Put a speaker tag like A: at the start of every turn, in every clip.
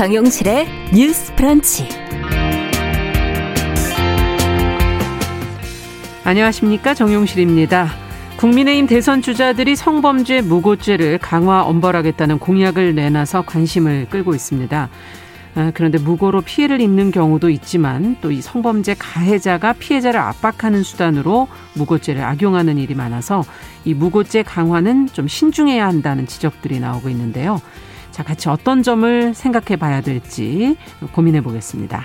A: 정용실의 뉴스 프런치.
B: 안녕하십니까. 정용실입니다. 국민의힘 대선 주자들이 성범죄 무고죄를 강화 엄벌하겠다는 공약을 내놔서 관심을 끌고 있습니다. 아, 그런데 무고로 피해를 입는 경우도 있지만 또 이 성범죄 가해자가 피해자를 압박하는 수단으로 무고죄를 악용하는 일이 많아서 이 무고죄 강화는 좀 신중해야 한다는 지적들이 나오고 있는데요. 자, 같이 어떤 점을 생각해 봐야 될지 고민해 보겠습니다.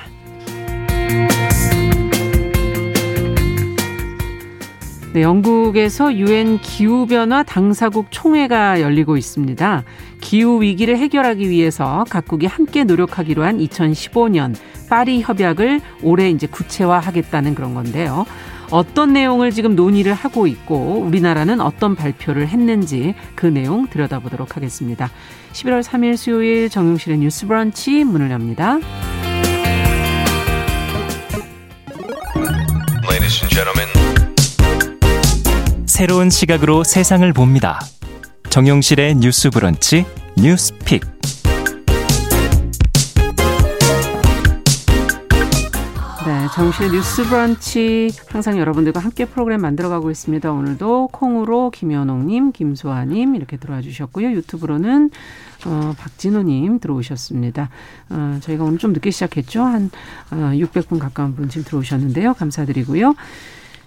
B: 네, 영국에서 유엔 기후변화 당사국 총회가 열리고 있습니다. 기후 위기를 해결하기 위해서 각국이 함께 노력하기로 한 2015년 파리 협약을 올해 이제 구체화하겠다는 그런 건데요. 어떤 내용을 지금 논의를 하고 있고 우리나라는 어떤 발표를 했는지 그 내용 들여다보도록 하겠습니다. 11월 3일 수요일 정용실의 뉴스 브런치 문을 엽니다.
C: 새로운 시각으로 세상을 봅니다. 정용실의 뉴스 브런치 뉴스픽.
B: 네, 정실의 뉴스 브런치 항상 여러분들과 함께 프로그램 만들어가고 있습니다. 오늘도 콩으로 김현옥님, 김소아님 이렇게 들어와 주셨고요. 유튜브로는 어, 박진호님 들어오셨습니다. 어, 저희가 오늘 좀 늦게 시작했죠. 한 어, 600분 가까운 분 지금 들어오셨는데요. 감사드리고요.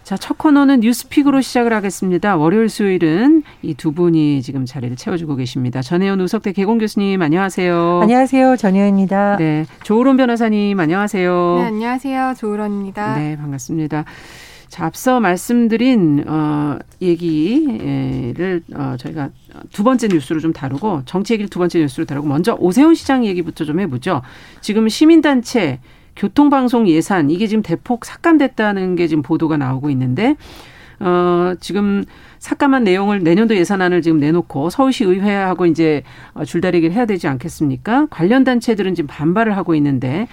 B: 자, 첫 코너는 뉴스픽으로 시작을 하겠습니다. 월요일, 수요일은 이 두 분이 지금 자리를 채워주고 계십니다. 전혜연 우석대 개공 교수님, 안녕하세요.
D: 안녕하세요. 전혜연입니다.
B: 네. 조으론 변호사님, 안녕하세요.
E: 네, 안녕하세요. 조으론입니다.
B: 네, 반갑습니다. 자, 앞서 말씀드린, 어, 얘기를, 어, 저희가 두 번째 뉴스로 좀 다루고, 정치 얘기를 두 번째 뉴스로 다루고, 먼저 오세훈 시장 얘기부터 좀 해보죠. 지금 시민단체, 교통방송 예산 이게 지금 대폭 삭감됐다는 게 지금 보도가 나오고 있는데 어 지금 삭감한 내용을 내년도 예산안을 지금 내놓고 서울시 의회하고 이제 줄다리기를 해야 되지 않겠습니까? 관련 단체들은 지금 반발을 하고 있는데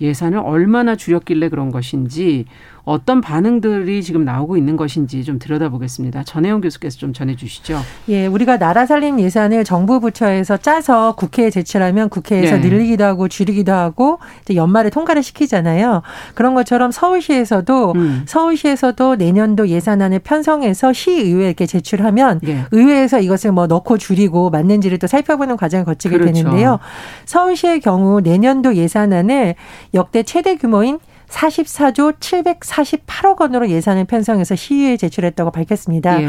B: 예산을 얼마나 줄였길래 그런 것인지 어떤 반응들이 지금 나오고 있는 것인지 좀 들여다보겠습니다. 전혜영 교수께서 좀 전해주시죠.
D: 예, 우리가 나라 살림 예산을 정부 부처에서 짜서 국회에 제출하면 국회에서 네. 늘리기도 하고 줄이기도 하고 연말에 통과를 시키잖아요. 그런 것처럼 서울시에서도 음. 서울시에서도 내년도 예산안을 편성해서 시의회에 제출하면 네. 의회에서 이것을 뭐 넣고 줄이고 맞는지를 또 살펴보는 과정을 거치게 그렇죠. 되는데요. 서울시의 경우 내년도 예산안을 역대 최대 규모인 44조 748억 원으로 예산을 편성해서 시의회에 제출했다고 밝혔습니다. 예.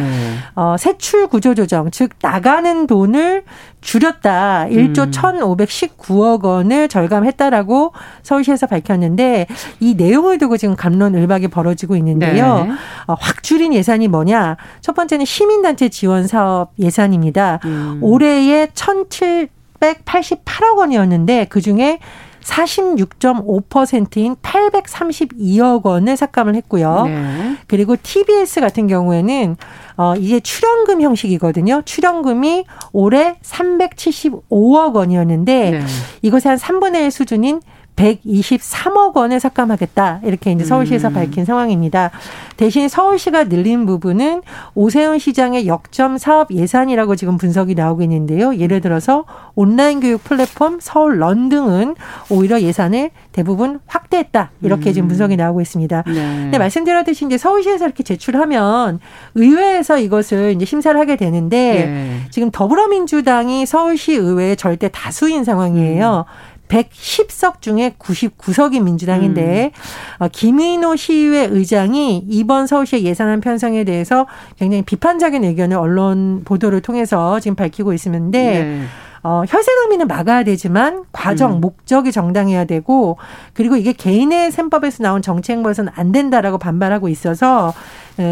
D: 어, 세출 구조 조정, 즉 나가는 돈을 줄였다. 1조 음. 1,519억 원을 절감했다라고 서울시에서 밝혔는데 이 내용을 두고 지금 감론을박이 벌어지고 있는데요. 네. 어, 확 줄인 예산이 뭐냐? 첫 번째는 시민단체 지원 사업 예산입니다. 음. 올해에 1,788억 원이었는데 그 중에 46.5%인 832억 원을 삭감을 했고요. 네. 그리고 TBS 같은 경우에는 어 이게 출연금 형식이거든요. 출연금이 올해 375억 원이었는데 네. 이것의 한 3분의 1 수준인 123억 원을 삭감하겠다. 이렇게 이제 서울시에서 음. 밝힌 상황입니다. 대신 서울시가 늘린 부분은 오세훈 시장의 역점 사업 예산이라고 지금 분석이 나오고 있는데요. 예를 들어서 온라인 교육 플랫폼 서울 런 등은 오히려 예산을 대부분 확대했다. 이렇게 음. 지금 분석이 나오고 있습니다. 네. 근데 말씀드렸듯이 이제 서울시에서 이렇게 제출하면 의회에서 이것을 이제 심사를 하게 되는데 네. 지금 더불어민주당이 서울시 의회의 절대 다수인 상황이에요. 음. 110석 중에 99석이 민주당인데 음. 어, 김인호 시의회 의장이 이번 서울시 예산안 편성에 대해서 굉장히 비판적인 의견을 언론 보도를 통해서 지금 밝히고 있는데 네. 어, 혈세 낭비는 막아야 되지만 과정, 음. 목적이 정당해야 되고 그리고 이게 개인의 셈법에서 나온 정책에서는 안 된다라고 반발하고 있어서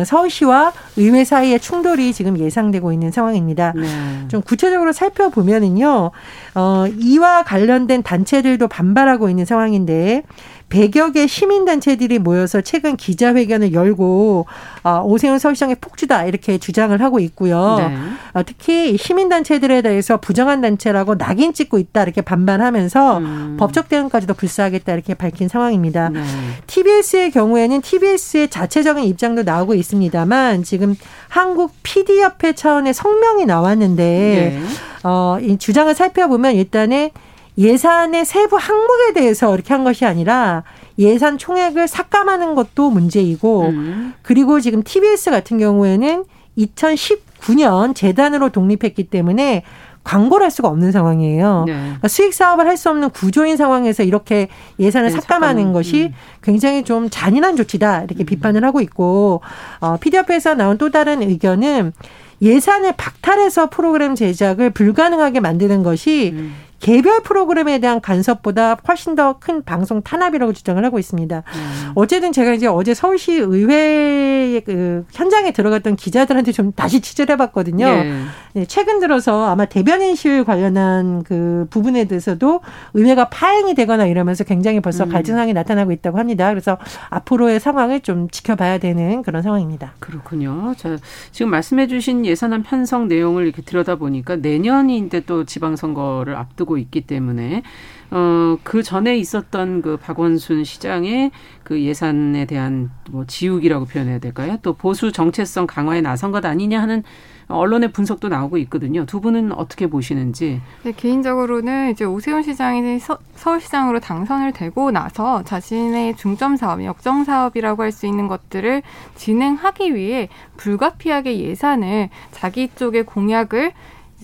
D: 서울시와 의회 사이의 충돌이 지금 예상되고 있는 상황입니다. 네. 좀 구체적으로 살펴보면은요, 어, 이와 관련된 단체들도 반발하고 있는 상황인데 100여 개 시민단체들이 모여서 최근 기자회견을 열고 어, 오세훈 서울시장의 폭주다 이렇게 주장을 하고 있고요. 네. 어, 특히 시민단체들에 대해서 부정한 단체라고 낙인 찍고 있다 이렇게 반발하면서 음. 법적 대응까지도 불사하겠다 이렇게 밝힌 상황입니다. 네. TBS의 경우에는 TBS의 자체적인 입장도 나오고 있습니다만 지금 한국 PD협회 차원의 성명이 나왔는데 네. 어, 이 주장을 살펴보면 일단은 예산의 세부 항목에 대해서 이렇게 한 것이 아니라 예산 총액을 삭감하는 것도 문제이고 음. 그리고 지금 TBS 같은 경우에는 2019년 재단으로 독립했기 때문에 광고를 할 수가 없는 상황이에요. 네. 그러니까 수익 사업을 할 수 없는 구조인 상황에서 이렇게 예산을 네, 삭감하는 삭감. 것이 음. 굉장히 좀 잔인한 조치다 이렇게 음. 비판을 하고 있고 어, PDF에서 나온 또 다른 의견은 예산을 박탈해서 프로그램 제작을 불가능하게 만드는 것이 음. 개별 프로그램에 대한 간섭보다 훨씬 더 큰 방송 탄압이라고 주장을 하고 있습니다. 음. 어쨌든 제가 이제 어제 서울시 의회 그 현장에 들어갔던 기자들한테 좀 다시 취재를 해봤거든요. 네. 네, 최근 들어서 아마 대변인실 관련한 그 부분에 대해서도 의회가 파행이 되거나 이러면서 굉장히 벌써 음. 갈등 상황이 나타나고 있다고 합니다. 그래서 앞으로의 상황을 좀 지켜봐야 되는 그런 상황입니다.
B: 그렇군요. 자, 지금 말씀해주신 예산안 편성 내용을 이렇게 들여다보니까 내년인데 또 지방선거를 앞두고 있기 때문에 어, 그 전에 있었던 그 박원순 시장의 그 예산에 대한 뭐 지우기라고 표현해야 될까요? 또 보수 정체성 강화에 나선 것 아니냐 하는 언론의 분석도 나오고 있거든요. 두 분은 어떻게 보시는지?
E: 네, 개인적으로는 이제 오세훈 시장이 서, 울시장으로 당선을 되고 나서 자신의 중점 사업, 역정 사업이라고 할 수 있는 것들을 진행하기 위해 불가피하게 예산을 자기 쪽의 공약을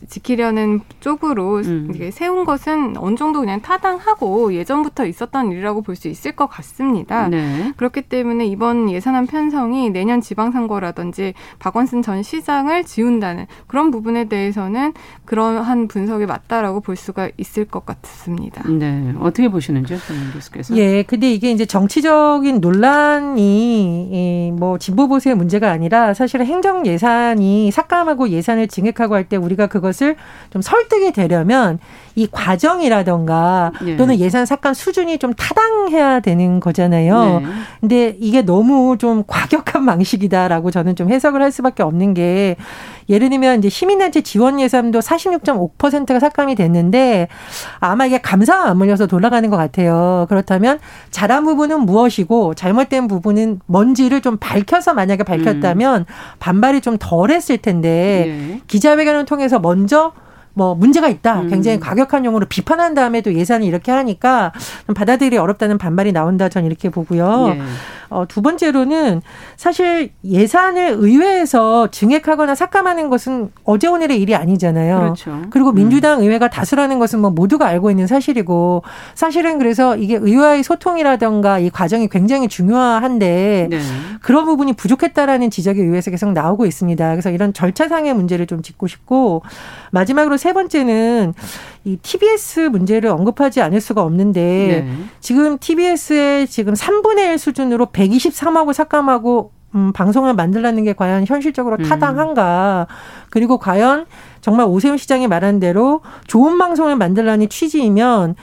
E: 지키려는 쪽으로 음. 세운 것은 어느 정도 그냥 타당하고 예전부터 있었던 일이라고 볼 수 있을 것 같습니다. 네. 그렇기 때문에 이번 예산안 편성이 내년 지방선거라든지 박원순 전 시장을 지운다는 그런 부분에 대해서는 그러한 분석이 맞다라고 볼 수가 있을 것 같습니다.
B: 네. 어떻게 보시는지요, 선생 교수께서?
D: 예. 근데 이게 이제 정치적인 논란이 뭐 진보 보수의 문제가 아니라 사실은 행정 예산이 삭감하고 예산을 증액하고 할 때 우리가 그걸 것을 좀 설득이 되려면 이 과정이라던가 네. 또는 예산 삭감 수준이 좀 타당해야 되는 거잖아요. 네. 근데 이게 너무 좀 과격한 방식이다라고 저는 좀 해석을 할 수밖에 없는 게 예를 들면 이제 시민단체 지원 예산도 46.5%가 삭감이 됐는데 아마 이게 감사와 맞물려서 돌아가는 것 같아요. 그렇다면 잘한 부분은 무엇이고 잘못된 부분은 뭔지를 좀 밝혀서 만약에 밝혔다면 음. 반발이 좀 덜했을 텐데 네. 기자회견을 통해서 먼저 뭐 문제가 있다. 음. 굉장히 과격한 용어로 비판한 다음에도 예산이 이렇게 하니까 좀 받아들이기 어렵다는 반발이 나온다. 전 이렇게 보고요. 네. 어, 두 번째로는 사실 예산을 의회에서 증액하거나 삭감하는 것은 어제 오늘의 일이 아니잖아요. 그렇죠. 그리고 민주당 음. 의회가 다수라는 것은 뭐 모두가 알고 있는 사실이고 사실은 그래서 이게 의회의 소통이라던가 이 과정이 굉장히 중요한데 네. 그런 부분이 부족했다라는 지적이 의회에서 계속 나오고 있습니다. 그래서 이런 절차상의 문제를 좀 짚고 싶고 마지막으로 세 번째는 이 TBS 문제를 언급하지 않을 수가 없는데 네. 지금 TBS의 지금 3분의 1 수준으로 123억을 삭감하고 음, 방송을 만들라는 게 과연 현실적으로 음. 타당한가? 음. 그리고 과연 정말 오세훈 시장이 말한 대로 좋은 방송을 만들라는 취지이면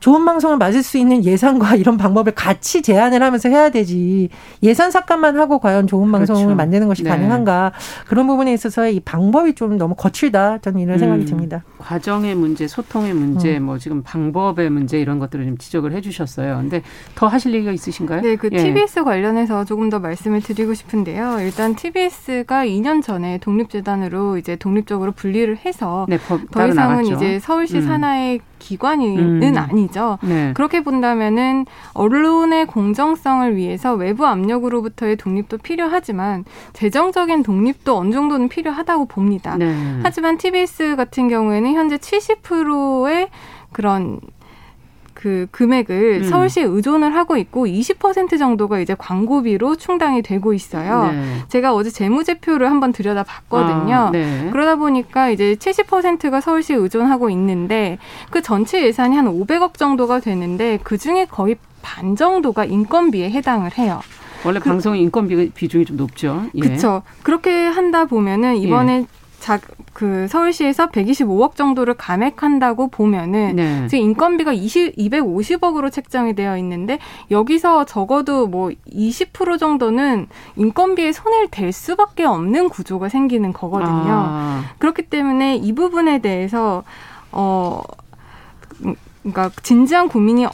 D: 좋은 방송을 맞을 수 있는 예산과 이런 방법을 같이 제안을 하면서 해야 되지 예산 삭감만 하고 과연 좋은 그렇죠. 방송을 만드는 것이 네. 가능한가 그런 부분에 있어서 이 방법이 좀 너무 거칠다 저는 이런 생각이 음, 듭니다.
B: 과정의 문제, 소통의 문제, 음. 뭐 지금 방법의 문제 이런 것들을 좀 지적을 해주셨어요. 근데 더 하실 얘기가 있으신가요?
E: 네, 그 예. TBS 관련해서 조금 더 말씀을 드리고 싶은데요. 일단 TBS가 2년 전에 독립재단으로 이제 독립적으로 분리를 해서 네, 더 이상은 나갔죠. 이제 서울시 음. 산하의 기관은 음. 아니죠. 네. 그렇게 본다면은 언론의 공정성을 위해서 외부 압력으로부터의 독립도 필요하지만 재정적인 독립도 어느 정도는 필요하다고 봅니다. 네. 하지만 TBS 같은 경우에는 현재 70%의 그런 그 금액을 음. 서울시에 의존을 하고 있고 20% 정도가 이제 광고비로 충당이 되고 있어요. 네. 제가 어제 재무제표를 한번 들여다 봤거든요. 아, 네. 그러다 보니까 이제 70%가 서울시에 의존하고 있는데 그 전체 예산이 한 500억 정도가 되는데 그 중에 거의 반 정도가 인건비에 해당을 해요.
B: 원래 그, 방송 인건비 비중이 좀 높죠.
E: 예. 그렇죠. 그렇게 한다 보면은 이번에 예. 자, 그 서울시에서 125억 정도를 감액한다고 보면은 네. 지금 인건비가 20, 250억으로 책정이 되어 있는데 여기서 적어도 뭐 20% 정도는 인건비에 손을 댈 수밖에 없는 구조가 생기는 거거든요. 아. 그렇기 때문에 이 부분에 대해서 어 그러니까 진지한 고민이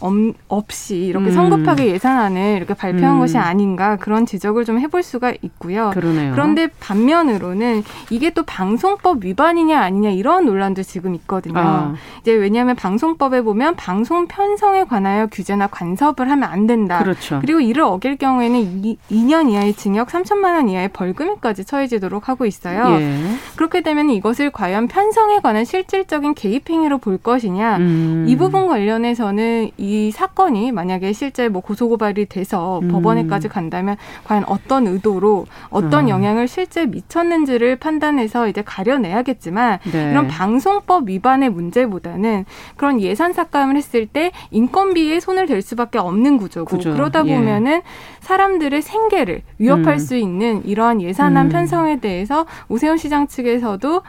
E: 없이 이렇게 음. 성급하게 예산안을 이렇게 발표한 음. 것이 아닌가 그런 지적을 좀 해볼 수가 있고요.
B: 그러네요.
E: 그런데 반면으로는 이게 또 방송법 위반이냐 아니냐 이런 논란도 지금 있거든요. 아. 이제 왜냐하면 방송법에 보면 방송 편성에 관하여 규제나 간섭을 하면 안 된다.
B: 그렇죠.
E: 그리고 이를 어길 경우에는 2, 2년 이하의 징역 3천만 원 이하의 벌금까지 처해지도록 하고 있어요. 예. 그렇게 되면 이것을 과연 편성에 관한 실질적인 개입 행위로 볼 것이냐 음. 이 부분 부분 관련해서는 이 사건이 만약에 실제 뭐 고소고발이 돼서 음. 법원에까지 간다면 과연 어떤 의도로 어떤 음. 영향을 실제 미쳤는지를 판단해서 이제 가려내야겠지만 네. 이런 방송법 위반의 문제보다는 그런 예산 삭감을 했을 때 인건비에 손을 댈 수밖에 없는 구조고 구조. 그러다 예. 보면은 예. 사람들의 생계를 위협할 음. 수 있는 이러한 예산안 음. 편성에 대해서 오세훈 시장 측에서도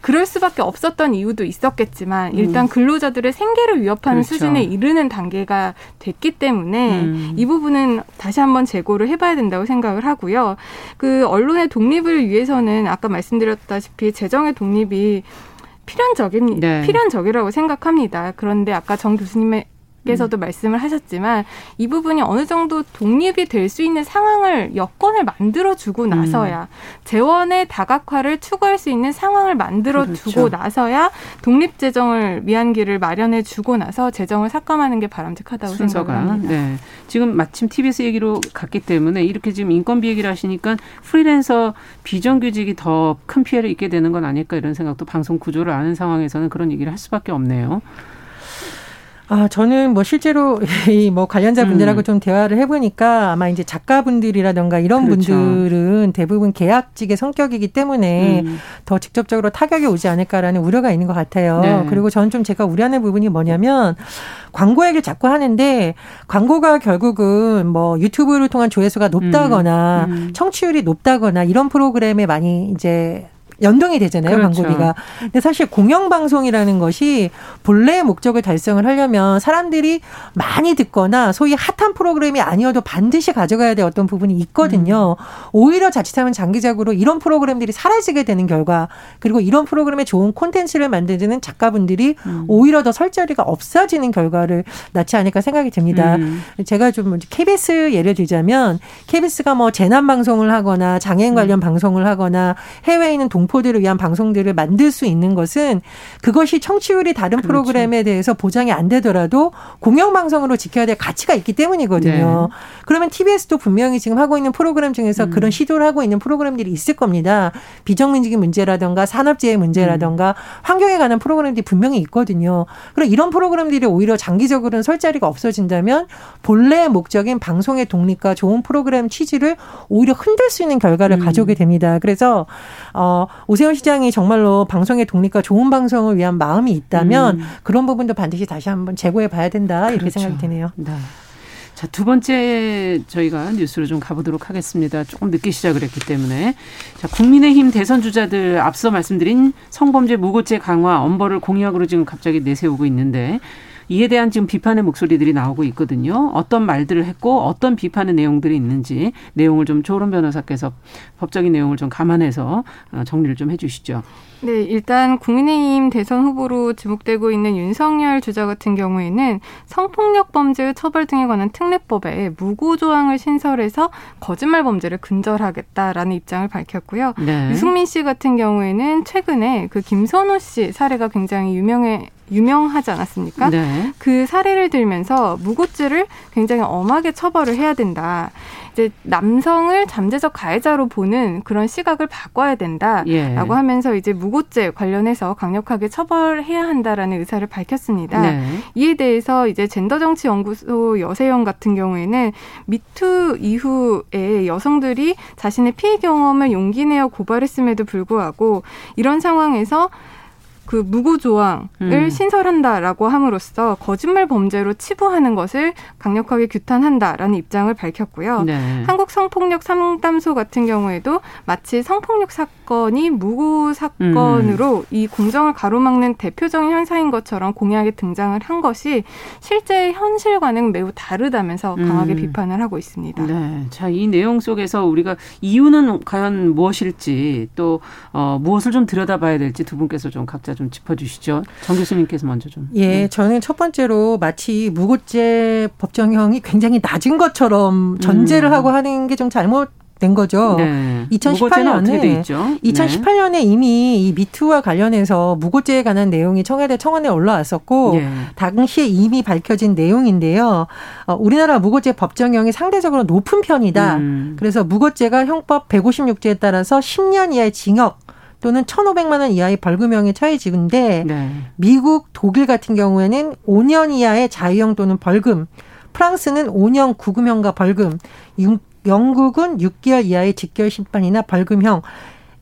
E: 그럴 수밖에 없었던 이유도 있었겠지만 음. 일단 근로자들의 생계를 위협하는 그렇죠. 수준에 이르는 단계가 됐기 때문에 음. 이 부분은 다시 한번 재고를 해봐야 된다고 생각을 하고요. 그 언론의 독립을 위해서는 아까 말씀드렸다시피 재정의 독립이 필연적인 네. 필연적이라고 생각합니다. 그런데 아까 정 교수님의 께서도 음. 말씀을 하셨지만 이 부분이 어느 정도 독립이 될 수 있는 상황을 여건을 만들어 주고 음. 나서야 음. 재원의 다각화를 추구할 수 있는 상황을 만들어 그렇죠. 주고 나서야 독립 재정을 위한 길을 마련해 주고 나서 재정을 삭감하는 게 바람직하다고 순서가. 생각합니다. 네.
B: 지금 마침 TBS 얘기로 갔기 때문에 이렇게 지금 인건비 얘기를 하시니까 프리랜서 비정규직이 더 큰 피해를 입게 되는 건 아닐까 이런 생각도 방송 구조를 아는 상황에서는 그런 얘기를 할 수밖에 없네요.
D: 아, 저는 뭐 실제로 이 뭐 관련자 분들하고 음. 좀 대화를 해보니까 아마 이제 작가분들이라던가 이런 그렇죠. 분들은 대부분 계약직의 성격이기 때문에 음. 더 직접적으로 타격이 오지 않을까라는 우려가 있는 것 같아요. 네. 그리고 저는 좀 제가 우려하는 부분이 뭐냐면 광고 얘기를 자꾸 하는데 광고가 결국은 뭐 유튜브를 통한 조회수가 높다거나 음. 음. 청취율이 높다거나 이런 프로그램에 많이 이제 연동이 되잖아요, 그렇죠. 광고비가. 근데 사실 공영방송이라는 것이 본래의 목적을 달성을 하려면 사람들이 많이 듣거나 소위 핫한 프로그램이 아니어도 반드시 가져가야 될 어떤 부분이 있거든요. 음. 오히려 자칫하면 장기적으로 이런 프로그램들이 사라지게 되는 결과 그리고 이런 프로그램에 좋은 콘텐츠를 만드는 작가분들이 음. 오히려 더 설 자리가 없어지는 결과를 낳지 않을까 생각이 듭니다. 음. 제가 좀 KBS 예를 들자면 KBS가 뭐 재난 방송을 하거나 장애인 관련 음. 방송을 하거나 해외에 있는 동 공포들을 위한 방송들을 만들 수 있는 것은 그것이 청취율이 다른 그렇죠. 프로그램에 대해서 보장이 안 되더라도 공영방송으로 지켜야 될 가치가 있기 때문이거든요. 네. 그러면 TBS도 분명히 지금 하고 있는 프로그램 중에서 음. 그런 시도를 하고 있는 프로그램들이 있을 겁니다. 비정규직의 문제라든가 산업재해 문제라든가 음. 환경에 관한 프로그램들이 분명히 있거든요. 그럼 이런 프로그램들이 오히려 장기적으로는 설 자리가 없어진다면 본래의 목적인 방송의 독립과 좋은 프로그램 취지를 오히려 흔들 수 있는 결과를 음. 가져오게 됩니다. 그래서 어 오세훈 시장이 정말로 방송의 독립과 좋은 방송을 위한 마음이 있다면 음. 그런 부분도 반드시 다시 한번 재고해 봐야 된다 이렇게 그렇죠. 생각이 드네요. 네.
B: 자, 두 번째 저희가 뉴스로 좀 가보도록 하겠습니다. 조금 늦게 시작을 했기 때문에. 자, 국민의힘 대선 주자들 앞서 말씀드린 성범죄 무고죄 강화 엄벌을 공약으로 지금 갑자기 내세우고 있는데 이에 대한 지금 비판의 목소리들이 나오고 있거든요. 어떤 말들을 했고 어떤 비판의 내용들이 있는지 내용을 좀 조론 변호사께서 법적인 내용을 좀 감안해서 어, 정리를 좀 해주시죠.
E: 네, 일단 국민의힘 대선 후보로 지목되고 있는 윤석열 주자 같은 경우에는 성폭력 범죄 처벌 등에 관한 특례법에 무고 조항을 신설해서 거짓말 범죄를 근절하겠다라는 입장을 밝혔고요. 네. 유승민 씨 같은 경우에는 최근에 그 김선호 씨 사례가 굉장히 유명해 유명하지 않았습니까? 네. 그 사례를 들면서 무고죄를 굉장히 엄하게 처벌을 해야 된다. 이제 남성을 잠재적 가해자로 보는 그런 시각을 바꿔야 된다라고 예. 하면서 이제 무고죄 관련해서 강력하게 처벌해야 한다라는 의사를 밝혔습니다. 네. 이에 대해서 이제 젠더정치연구소 여세영 같은 경우에는 미투 이후에 여성들이 자신의 피해 경험을 용기 내어 고발했음에도 불구하고 이런 상황에서 그 무고 조항을 음. 신설한다라고 함으로써 거짓말 범죄로 치부하는 것을 강력하게 규탄한다라는 입장을 밝혔고요. 네. 한국 성폭력 상담소 같은 경우에도 마치 성폭력 사건이 무고 사건으로 음. 이 공정을 가로막는 대표적인 현상인 것처럼 공약에 등장을 한 것이 실제 현실과는 매우 다르다면서 강하게 음. 비판을 하고 있습니다.
B: 네. 자, 이 내용 속에서 우리가 이유는 과연 무엇일지 또 어, 무엇을 좀 들여다봐야 될지 두 분께서 좀 각자 좀 짚어주시죠. 정 교수님께서 먼저 좀.
D: 예, 네. 저는 첫 번째로 마치 무고죄 법정형이 굉장히 낮은 것처럼 전제를 음. 하고 하는 게 좀 잘못 된 거죠. 네. 2018년에 2018년에 네. 이미 이 미투와 관련해서 무고죄에 관한 내용이 청와대 청원에 올라왔었고 네. 당시에 이미 밝혀진 내용인데요. 어, 우리나라 무고죄 법정형이 상대적으로 높은 편이다. 음. 그래서 무고죄가 형법 156조에 따라서 10년 이하의 징역 또는 1,500만 원 이하의 벌금형에 처해지는데 네. 미국, 독일 같은 경우에는 5년 이하의 자유형 또는 벌금, 프랑스는 5년 구금형과 벌금, 영국은 6개월 이하의 직결 심판이나 벌금형.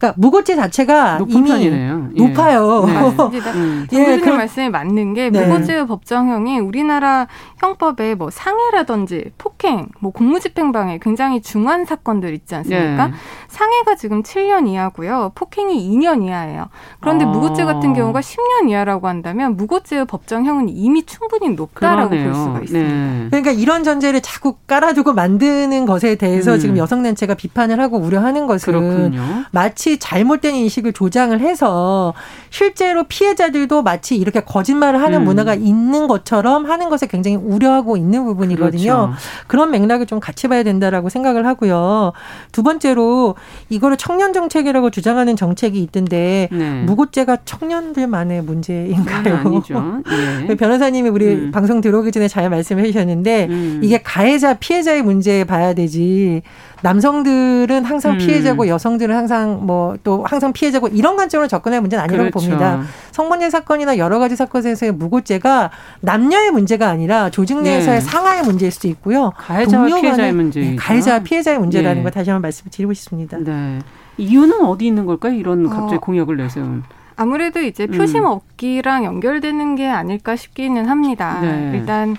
D: 그러니까 무고죄 자체가 이미 편이네요. 예. 높아요. 네.
E: 음. 예, 그 말씀이 맞는 게 네. 무고죄 법정형이 우리나라 형법에 뭐 상해라든지 폭행, 뭐 공무집행방해 굉장히 중한 사건들 있지 않습니까? 네. 상해가 지금 7년 이하고요. 폭행이 2년 이하예요. 그런데 아. 무고죄 같은 경우가 10년 이하라고 한다면 무고죄의 법정형은 이미 충분히 높다라고 그러네요. 볼 수가 있습니다. 네.
D: 그러니까 이런 전제를 자꾸 깔아두고 만드는 것에 대해서 음. 지금 여성단체가 비판을 하고 우려하는 것은 그렇군요. 마치 잘못된 인식을 조장을 해서 실제로 피해자들도 마치 이렇게 거짓말을 하는 음. 문화가 있는 것처럼 하는 것에 굉장히 우려하고 있는 부분이거든요. 그렇죠. 그런 맥락을 좀 같이 봐야 된다라고 생각을 하고요. 두 번째로 이거를 청년 정책이라고 주장하는 정책이 있던데 네. 무고죄가 청년들만의 문제인가요? 아니죠. 예. 변호사님이 우리 음. 방송 들어오기 전에 잘 말씀해 주셨는데 음. 이게 가해자 피해자의 문제 봐야 되지 남성들은 항상 음. 피해자고 여성들은 항상 뭐또 항상 피해자고 이런 관점으로 접근할 문제는 아니라고 그렇죠. 봅니다. 성범죄 사건이나 여러 가지 사건에서의 무고죄가 남녀의 문제가 아니라 조직 내에서의 네. 상하의 문제일 수도 있고요.
B: 가해자와 피해자의 문제. 네,
D: 가해자와 피해자의 문제라는 네. 걸 다시 한번 말씀을 드리고 싶습니다. 네.
B: 이유는 어디 있는 걸까요? 이런 갑자기 어. 공약을 내세운.
E: 아무래도 이제 표심 음. 없기랑 연결되는 게 아닐까 싶기는 합니다. 네. 일단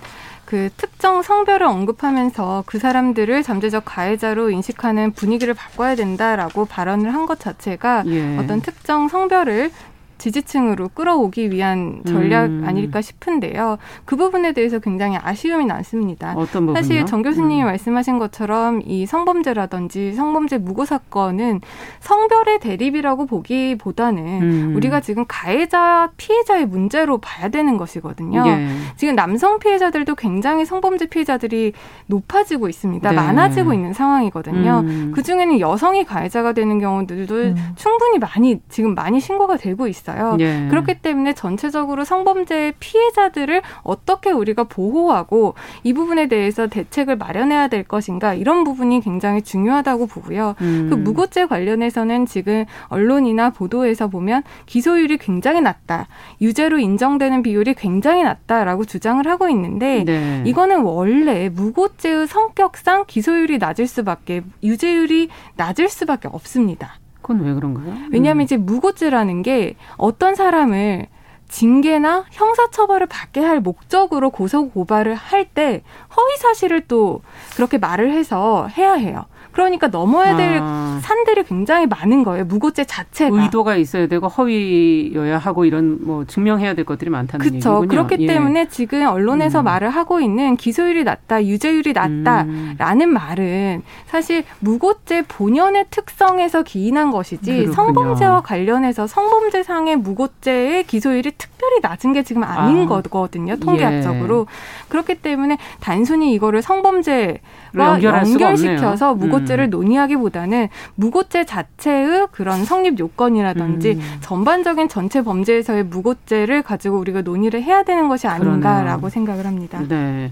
E: 그 특정 성별을 언급하면서 그 사람들을 잠재적 가해자로 인식하는 분위기를 바꿔야 된다라고 발언을 한 것 자체가 예. 어떤 특정 성별을 지지층으로 끌어오기 위한 전략 음. 아닐까 싶은데요. 그 부분에 대해서 굉장히 아쉬움이 남습니다.
B: 어떤 부분요?
E: 사실 정 교수님이 음. 말씀하신 것처럼 이 성범죄라든지 성범죄 무고 사건은 성별의 대립이라고 보기보다는 음. 우리가 지금 가해자 피해자의 문제로 봐야 되는 것이거든요. 예. 지금 남성 피해자들도 굉장히 성범죄 피해자들이 높아지고 있습니다. 네. 많아지고 있는 상황이거든요. 음. 그 중에는 여성이 가해자가 되는 경우들도 음. 충분히 많이 지금 많이 신고가 되고 있어요. 있어요. 예. 그렇기 때문에 전체적으로 성범죄 피해자들을 어떻게 우리가 보호하고 이 부분에 대해서 대책을 마련해야 될 것인가 이런 부분이 굉장히 중요하다고 보고요. 음. 그 무고죄 관련해서는 지금 언론이나 보도에서 보면 기소율이 굉장히 낮다. 유죄로 인정되는 비율이 굉장히 낮다라고 주장을 하고 있는데 네. 이거는 원래 무고죄의 성격상 기소율이 낮을 수밖에 유죄율이 낮을 수밖에 없습니다.
B: 그건 왜 그런가요?
E: 왜냐하면 음. 이제 무고죄라는 게 어떤 사람을 징계나 형사처벌을 받게 할 목적으로 고소 고발을 할 때 허위 사실을 또 그렇게 말을 해서 해야 해요. 그러니까 넘어야 될 아. 산들이 굉장히 많은 거예요. 무고죄 자체가.
B: 의도가 있어야 되고 허위여야 하고 이런 뭐 증명해야 될 것들이 많다는 그쵸. 얘기군요.
E: 그렇기 예. 때문에 지금 언론에서 음. 말을 하고 있는 기소율이 낮다, 유죄율이 낮다라는 음. 말은 사실 무고죄 본연의 특성에서 기인한 것이지 그렇군요. 성범죄와 관련해서 성범죄상의 무고죄의 기소율이 특별히 낮은 게 지금 아닌 아. 거거든요. 통계학적으로. 예. 그렇기 때문에 단순히 이거를 성범죄와 연결시켜서 무고죄 무고죄를 음. 논의하기보다는 무고죄 자체의 그런 성립 요건이라든지 음. 전반적인 전체 범죄에서의 무고죄를 가지고 우리가 논의를 해야 되는 것이 아닌가라고 그러네요. 생각을 합니다.
B: 네.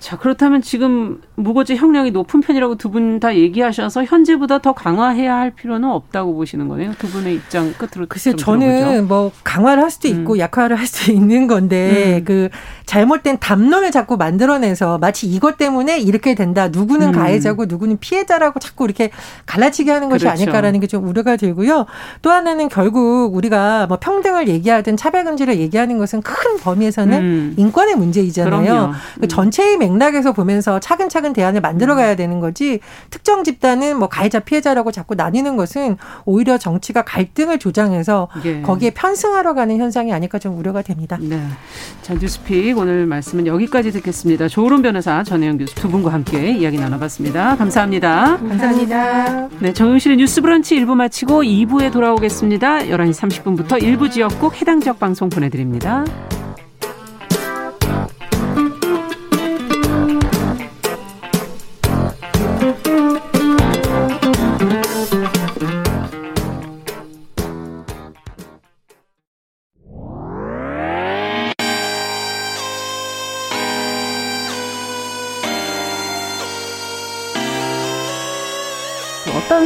B: 자, 그렇다면 지금 무고죄 형량이 높은 편이라고 두 분 다 얘기하셔서 현재보다 더 강화해야 할 필요는 없다고 보시는 거네요. 두 분의 입장 끝으로.
D: 글쎄, 저는 들어보죠. 뭐 강화를 할 수도 있고 음. 약화를 할 수도 있는 건데 음. 그 잘못된 담론을 자꾸 만들어내서 마치 이것 때문에 이렇게 된다. 누구는 음. 가해자고 누구는 피해자라고 자꾸 이렇게 갈라치게 하는 것이 그렇죠. 아닐까라는 게 좀 우려가 들고요. 또 하나는 결국 우리가 뭐 평등을 얘기하든 차별 금지를 얘기하는 것은 큰 범위에서는 음. 인권의 문제이잖아요. 그 전체의 맥 맥락에서 보면서 차근차근 대안을 만들어 가야 되는 거지 특정 집단은 뭐 가해자 피해자라고 자꾸 나뉘는 것은 오히려 정치가 갈등을 조장해서 예. 거기에 편승하러 가는 현상이 아닐까 좀 우려가 됩니다. 네.
B: 자, 뉴스픽 오늘 말씀은 여기까지 듣겠습니다. 조으론 변호사 전혜영 교수 두 분과 함께 이야기 나눠봤습니다. 감사합니다.
D: 감사합니다.
B: 네, 정용실의 뉴스 브런치 1부 마치고 2부에 돌아오겠습니다. 11시 30분부터 일부 지역국 해당 지역 방송 보내드립니다.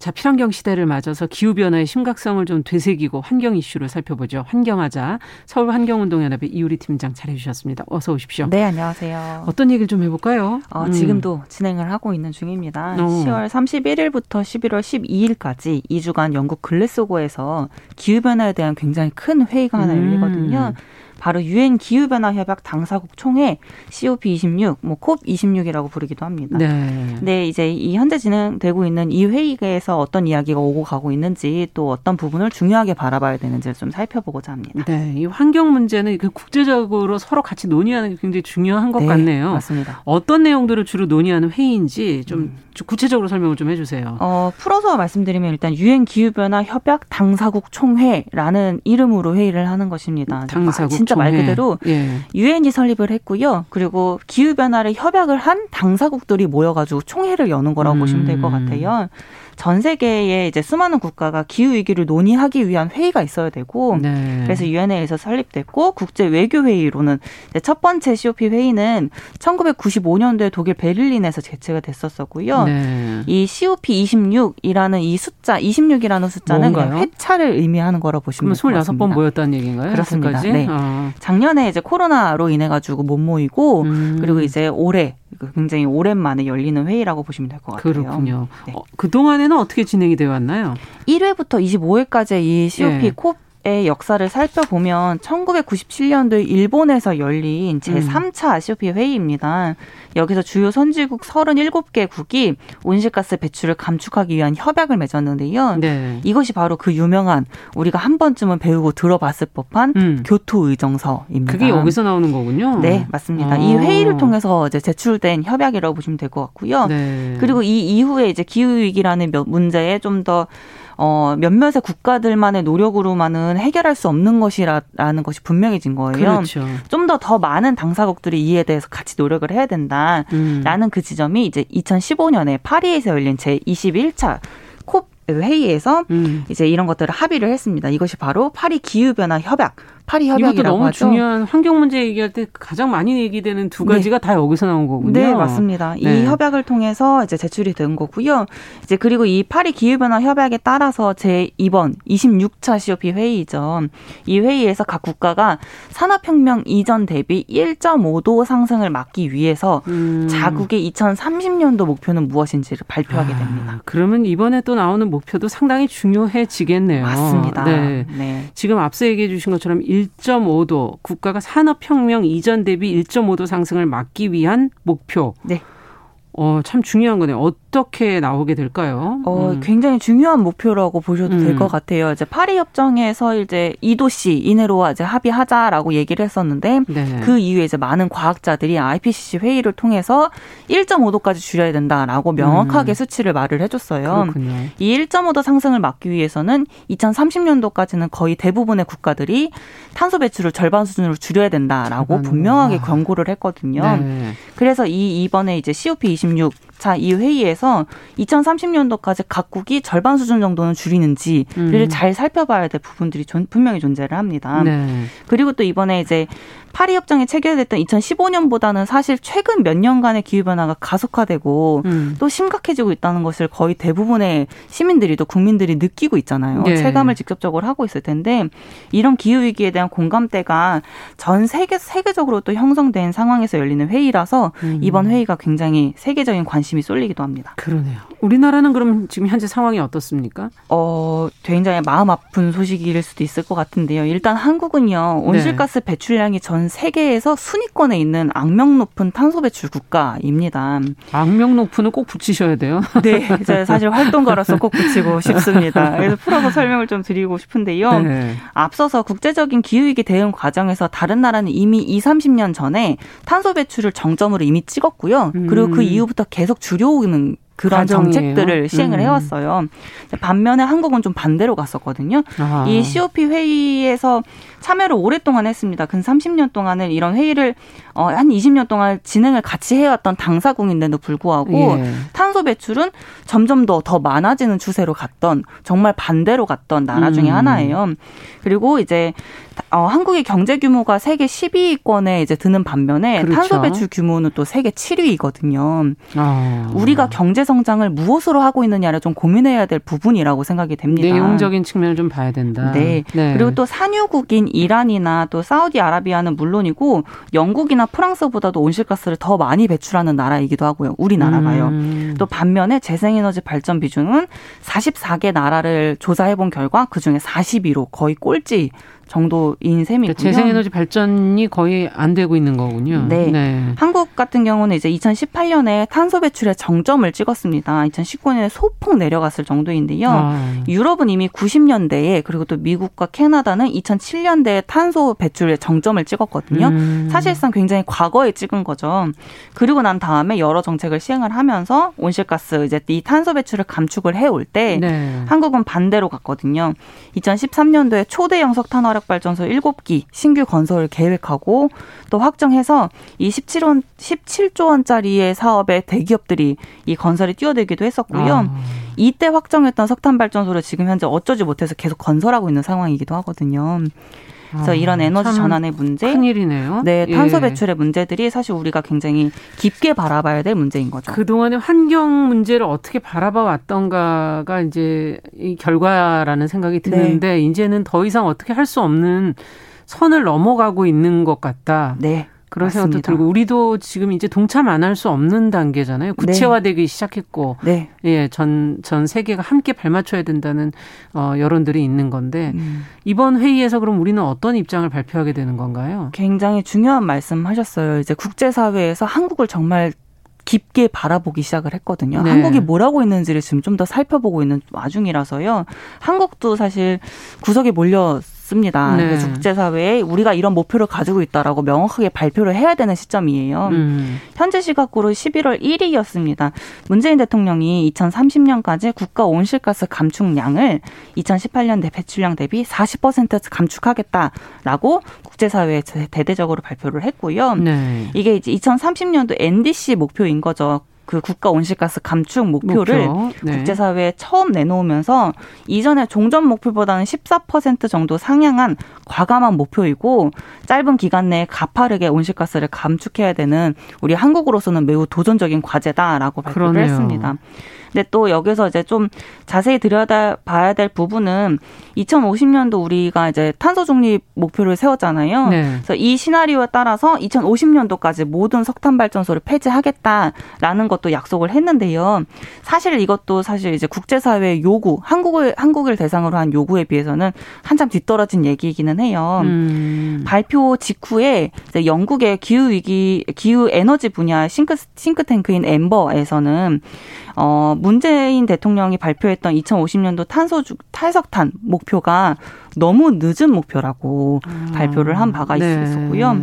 B: 자, 필환경 시대를 맞아서 기후 변화의 심각성을 좀 되새기고 환경 이슈를 살펴보죠. 환경하자 서울 환경운동연합의 이우리 팀장 잘해 주셨습니다. 어서 오십시오.
F: 네, 안녕하세요.
B: 어떤 얘기를 좀 해 볼까요?
F: 어, 음. 지금도 진행을 하고 있는 중입니다. 어. 10월 31일부터 11월 12일까지 2주간 영국 글래소고에서 기후 변화에 대한 굉장히 큰 회의가 하나 음. 열리거든요. 바로 유엔 기후 변화 협약 당사국 총회 COP26, 뭐 COP26이라고 부르기도 합니다. 네. 네, 이제 이 현재 진행되고 있는 이 회의에서 어떤 이야기가 오고 가고 있는지 또 어떤 부분을 중요하게 바라봐야 되는지를 좀 살펴보고자 합니다.
B: 네, 이 환경 문제는 그 국제적으로 서로 같이 논의하는 게 굉장히 중요한 것
F: 네,
B: 같네요.
F: 맞습니다.
B: 어떤 내용들을 주로 논의하는 회의인지 좀 음. 구체적으로 설명을 좀 해주세요.
F: 어, 풀어서 말씀드리면 일단 유엔 기후 변화 협약 당사국 총회라는 이름으로 회의를 하는 것입니다.
B: 당사국
F: 진짜 말 그대로 유엔이 예. 설립을 했고요. 그리고 기후 변화를 협약을 한 당사국들이 모여가지고 총회를 여는 거라고 음. 보시면 될 것 같아요. 전 세계에 이제 수많은 국가가 기후 위기를 논의하기 위한 회의가 있어야 되고 네. 그래서 유엔에서 설립됐고 국제 외교 회의로는 첫 번째 COP 회의는 1995년도에 독일 베를린에서 개최가 됐었었고요. 네. 이 COP 26이라는 이 숫자 26이라는 숫자는 회차를 의미하는 거라고 보시면
B: 될것 같습니다. 26번 모였다는 얘기인가요?
F: 그렇습니다. 네. 어. 작년에 이제 코로나로 인해 가지고 못 모이고 음. 그리고 이제 올해 그 굉장히 오랜만에 열리는 회의라고 보시면 될 것 같아요.
B: 그렇군요. 네. 어, 그동안에는 어떻게 진행이 되어 왔나요?
F: 1회부터 25회까지 이 COP 예. 콥 의 역사를 살펴보면 1997년도에 일본에서 열린 제3차 COP 회의입니다. 여기서 주요 선진국 37개국이 온실가스 배출을 감축하기 위한 협약을 맺었는데요. 네. 이것이 바로 그 유명한 우리가 한 번쯤은 배우고 들어봤을 법한 음. 교토 의정서입니다.
B: 그게 여기서 나오는 거군요.
F: 네, 맞습니다. 아. 이 회의를 통해서 이제 제출된 협약이라고 보시면 될 것 같고요. 네. 그리고 이 이후에 이제 기후 위기라는 문제에 좀더 어, 몇몇의 국가들만의 노력으로만은 해결할 수 없는 것이라는 것이 분명해진 거예요.
B: 그렇죠.
F: 좀더더 많은 당사국들이 이에 대해서 같이 노력을 해야 된다라는 음. 그 지점이 이제 2015년에 파리에서 열린 제 21차 콥 회의에서 음. 이제 이런 것들을 합의를 했습니다. 이것이 바로 파리 기후 변화 협약 파리 협약이라고
B: 이것도 너무
F: 하죠.
B: 중요한 환경 문제 얘기할 때 가장 많이 얘기되는 두 가지가 네. 다 여기서 나온 거군요.
F: 네, 맞습니다. 네. 이 협약을 통해서 이제 제출이 된 거고요. 이제 그리고 이 파리 기후 변화 협약에 따라서 제 이번 26차 COP 회의죠. 이 회의에서 각 국가가 산업혁명 이전 대비 1.5도 상승을 막기 위해서 음. 자국의 2030년도 목표는 무엇인지를 발표하게 아, 됩니다.
B: 아, 그러면 이번에 또 나오는 목표도 상당히 중요해지겠네요.
F: 맞습니다.
B: 네. 네. 지금 앞서 얘기해 주신 것처럼 1.5도 국가가 산업혁명 이전 대비 1.5도 상승을 막기 위한 목표.
F: 네.
B: 어, 참 중요한 거네요. 어떻게 나오게 될까요?
F: 어, 음. 굉장히 중요한 목표라고 보셔도 음. 될것 같아요. 이제 파리 협정에서 이제 2도씨 이내로 이제 합의하자라고 얘기를 했었는데 네. 그 이후에 이제 많은 과학자들이 IPCC 회의를 통해서 1.5도까지 줄여야 된다라고 명확하게 음. 수치를 말을 해줬어요. 그렇군요. 이 1.5도 상승을 막기 위해서는 2030년도까지는 거의 대부분의 국가들이 탄소 배출을 절반 수준으로 줄여야 된다라고 분명하게 와. 경고를 했거든요. 네. 그래서 이 이번에 이제 COP 26 자, 이 회의에서 2030년도까지 각국이 절반 수준 정도는 줄이는지를 음. 잘 살펴봐야 될 부분들이 존, 분명히 존재를 합니다. 네. 그리고 또 이번에 이제 파리 협정에 체결됐던 2015년보다는 사실 최근 몇 년간의 기후 변화가 가속화되고 음. 또 심각해지고 있다는 것을 거의 대부분의 시민들이 또 국민들이 느끼고 있잖아요. 네. 체감을 직접적으로 하고 있을 텐데 이런 기후 위기에 대한 공감대가 전 세계 세계적으로 또 형성된 상황에서 열리는 회의라서 음. 이번 회의가 굉장히 세계적인 관심이 쏠리기도 합니다.
B: 그러네요. 우리나라는 그럼 지금 현재 상황이 어떻습니까?
F: 어, 굉장히 마음 아픈 소식일 수도 있을 것 같은데요. 일단 한국은요 온실가스 네. 배출량이 전전 세계에서 순위권에 있는 악명 높은 탄소 배출 국가입니다.
B: 악명 높은을 꼭 붙이셔야 돼요.
F: 네, 제가 사실 활동가로서 꼭 붙이고 싶습니다. 그래서 풀어서 설명을 좀 드리고 싶은데요. 네. 앞서서 국제적인 기후위기 대응 과정에서 다른 나라는 이미 2, 30년 전에 탄소 배출을 정점으로 이미 찍었고요. 그리고 그 음. 이후부터 계속 줄여오는 그런 과정이에요. 정책들을 시행을 음. 해왔어요. 반면에 한국은 좀 반대로 갔었거든요. 아. 이 COP 회의에서 참여를 오랫동안 했습니다. 근 30년 동안은 이런 회의를 어, 한 20년 동안 진행을 같이 해왔던 당사국인데도 불구하고 예. 탄소 배출은 점점 더 더 많아지는 추세로 갔던 정말 반대로 갔던 나라 중에 음. 하나예요. 그리고 이제 어, 한국의 경제 규모가 세계 10위권에 이제 드는 반면에 그렇죠. 탄소 배출 규모는 또 세계 7위거든요. 아. 우리가 경제 성장을 무엇으로 하고 있느냐를 좀 고민해야 될 부분이라고 생각이 됩니다.
B: 내용적인 측면을 좀 봐야 된다.
F: 네. 네. 그리고 또 산유국인 이란이나 또 사우디아라비아는 물론이고 영국이나 프랑스보다도 온실가스를 더 많이 배출하는 나라이기도 하고요. 우리나라가요. 음. 또 반면에 재생에너지 발전 비중은 44개 나라를 조사해 본 결과 그중에 42로 거의 꼴찌 정도인 셈이고요. 그러니까
B: 재생에너지 발전이 거의 안 되고 있는 거군요.
F: 네. 네. 한국 같은 경우는 이제 2018년에 탄소 배출의 정점을 찍었습니다. 2019년에 소폭 내려갔을 정도인데요. 아. 유럽은 이미 90년대에 그리고 또 미국과 캐나다는 2007년대에 탄소 배출의 정점을 찍었거든요. 음. 사실상 굉장히 과거에 찍은 거죠. 그리고 난 다음에 여러 정책을 시행을 하면서 온실가스 이제 이 탄소 배출을 감축을 해올 때 네. 한국은 반대로 갔거든요. 2013년도에 초대 영석 탄화를 화력발전소 7기 신규 건설을 계획하고 또 확정해서 이 17원 17조 원짜리의 사업에 대기업들이 이 건설에 뛰어들기도 했었고요. 아. 이때 확정했던 석탄 발전소를 지금 현재 어쩌지 못해서 계속 건설하고 있는 상황이기도 하거든요. 그래서 아, 이런 에너지 전환의 문제,
B: 큰일이네요.
F: 네, 탄소 예. 배출의 문제들이 사실 우리가 굉장히 깊게 바라봐야 될 문제인 거죠.
B: 그 동안의 환경 문제를 어떻게 바라봐 왔던가가 이제 이 결과라는 생각이 드는데 네. 이제는 더 이상 어떻게 할 수 없는 선을 넘어가고 있는 것 같다.
F: 네.
B: 그런 맞습니다. 생각도 들고 우리도 지금 이제 동참 안 할 수 없는 단계잖아요. 구체화되기 네. 시작했고, 네. 예, 전 전 세계가 함께 발맞춰야 된다는 어, 여론들이 있는 건데 음. 이번 회의에서 그럼 우리는 어떤 입장을 발표하게 되는 건가요?
F: 굉장히 중요한 말씀하셨어요. 이제 국제 사회에서 한국을 정말 깊게 바라보기 시작을 했거든요. 네. 한국이 뭘 하고 있는지를 지금 좀 더 살펴보고 있는 와중이라서요. 한국도 사실 구석에 몰려 없습니다. 네. 국제사회에 우리가 이런 목표를 가지고 있다라고 명확하게 발표를 해야 되는 시점이에요. 음. 현재 시각으로 11월 1일이었습니다. 문재인 대통령이 2030년까지 국가 온실가스 감축량을 2018년 대 배출량 대비 40% 감축하겠다라고 국제사회에 대대적으로 발표를 했고요. 네. 이게 이제 2030년도 NDC 목표인 거죠. 그 국가 온실가스 감축 목표를 목표. 네. 국제사회에 처음 내놓으면서 이전에 종전 목표보다는 14% 정도 상향한 과감한 목표이고 짧은 기간 내에 가파르게 온실가스를 감축해야 되는 우리 한국으로서는 매우 도전적인 과제다라고 발표를 그러네요. 했습니다. 근데 또 여기서 이제 좀 자세히 들여다 봐야 될 부분은 2050년도 우리가 이제 탄소 중립 목표를 세웠잖아요. 네. 그래서 이 시나리오에 따라서 2050년도까지 모든 석탄 발전소를 폐지하겠다라는 것도 약속을 했는데요. 사실 이것도 사실 이제 국제사회의 요구, 한국을 한국을 대상으로 한 요구에 비해서는 한참 뒤떨어진 얘기이기는 해요. 음. 발표 직후에 이제 영국의 기후 위기, 기후 에너지 분야 싱크 싱크탱크인 엠버에서는 어, 문재인 대통령이 발표했던 2050년도 탄소 탈석탄 목표가 너무 늦은 목표라고 음. 발표를 한 바가 네. 있었고요.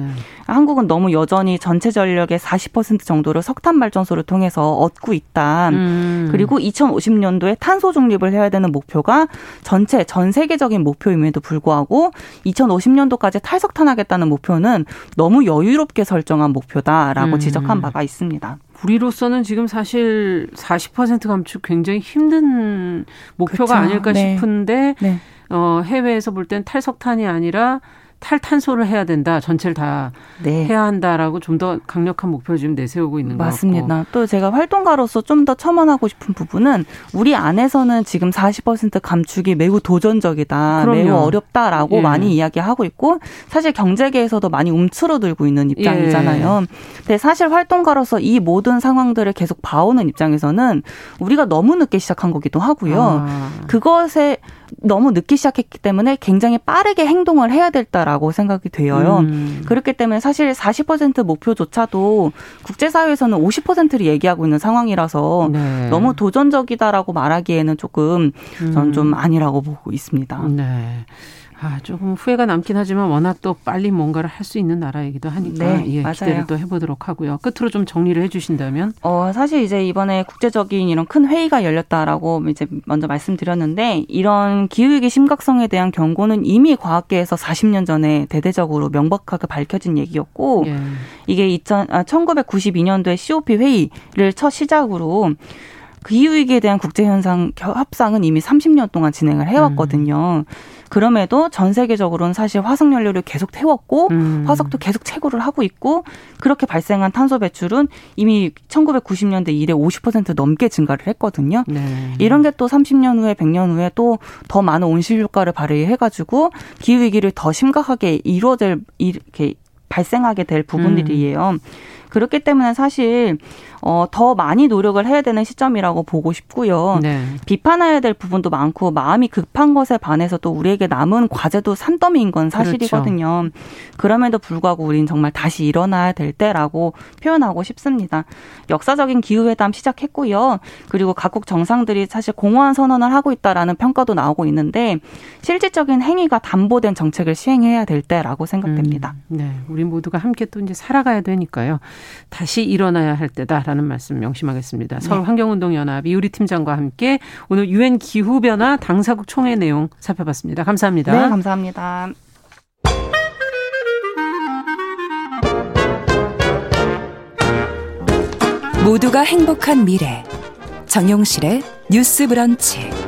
F: 한국은 너무 여전히 전체 전력의 40% 정도를 석탄 발전소를 통해서 얻고 있다. 음. 그리고 2050년도에 탄소 중립을 해야 되는 목표가 전체 전 세계적인 목표임에도 불구하고 2050년도까지 탈석탄하겠다는 목표는 너무 여유롭게 설정한 목표다라고 음. 지적한 바가 있습니다.
B: 우리로서는 지금 사실 40% 감축 굉장히 힘든 목표가 그렇죠. 아닐까 네. 싶은데 네. 어, 해외에서 볼 땐 탈석탄이 아니라 탈탄소를 해야 된다. 전체를 다 네. 해야 한다라고 좀 더 강력한 목표를 지금 내세우고 있는 것
F: 맞습니다. 같고. 또 제가 활동가로서 좀 더 첨언하고 싶은 부분은 우리 안에서는 지금 40% 감축이 매우 도전적이다. 그럼요. 매우 어렵다라고 예. 많이 이야기하고 있고 사실 경제계에서도 많이 움츠러들고 있는 입장이잖아요. 예. 근데 사실 활동가로서 이 모든 상황들을 계속 봐오는 입장에서는 우리가 너무 늦게 시작한 거기도 하고요. 아. 그것에 너무 늦게 시작했기 때문에 굉장히 빠르게 행동을 해야 됐다라고 생각이 돼요. 음. 그렇기 때문에 사실 40% 목표조차도 국제사회에서는 50%를 얘기하고 있는 상황이라서 네. 너무 도전적이다라고 말하기에는 조금 저는 좀 음. 아니라고 보고 있습니다.
B: 네. 아, 조금 후회가 남긴 하지만 워낙 또 빨리 뭔가를 할 수 있는 나라이기도 하니까 네, 예, 맞아요. 기대를 또 해보도록 하고요. 끝으로 좀 정리를 해주신다면?
F: 어, 사실 이제 이번에 국제적인 이런 큰 회의가 열렸다라고 이제 먼저 말씀드렸는데 이런 기후위기 심각성에 대한 경고는 이미 과학계에서 40년 전에 대대적으로 명백하게 밝혀진 얘기였고 예. 이게 2000, 아, 1992년도에 COP 회의를 첫 시작으로 기후위기에 대한 국제현상 협상은 이미 30년 동안 진행을 해왔거든요. 음. 그럼에도 전 세계적으로는 사실 화석 연료를 계속 태웠고 음. 화석도 계속 채굴을 하고 있고 그렇게 발생한 탄소 배출은 이미 1990년대 이래 50% 넘게 증가를 했거든요. 네. 이런 게 또 30년 후에 100년 후에 또 더 많은 온실 효과를 발휘해 가지고 기후 위기를 더 심각하게 이루어질 이렇게 발생하게 될 부분들이에요. 음. 그렇기 때문에 사실 어, 더 많이 노력을 해야 되는 시점이라고 보고 싶고요. 네. 비판해야 될 부분도 많고 마음이 급한 것에 반해서 또 우리에게 남은 과제도 산더미인 건 사실이거든요. 그렇죠. 그럼에도 불구하고 우리는 정말 다시 일어나야 될 때라고 표현하고 싶습니다. 역사적인 기후회담 시작했고요. 그리고 각국 정상들이 사실 공허한 선언을 하고 있다라는 평가도 나오고 있는데 실질적인 행위가 담보된 정책을 시행해야 될 때라고 생각됩니다.
B: 음, 네, 우리 모두가 함께 또 이제 살아가야 되니까요. 다시 일어나야 할 때다. 라는 말씀 명심하겠습니다. 네. 서울 환경운동연합 이우리 팀장과 함께 오늘 유엔 기후변화 당사국 총회 내용 살펴봤습니다. 감사합니다.
F: 네, 감사합니다.
A: 모두가 행복한 미래 정용실의 뉴스 브런치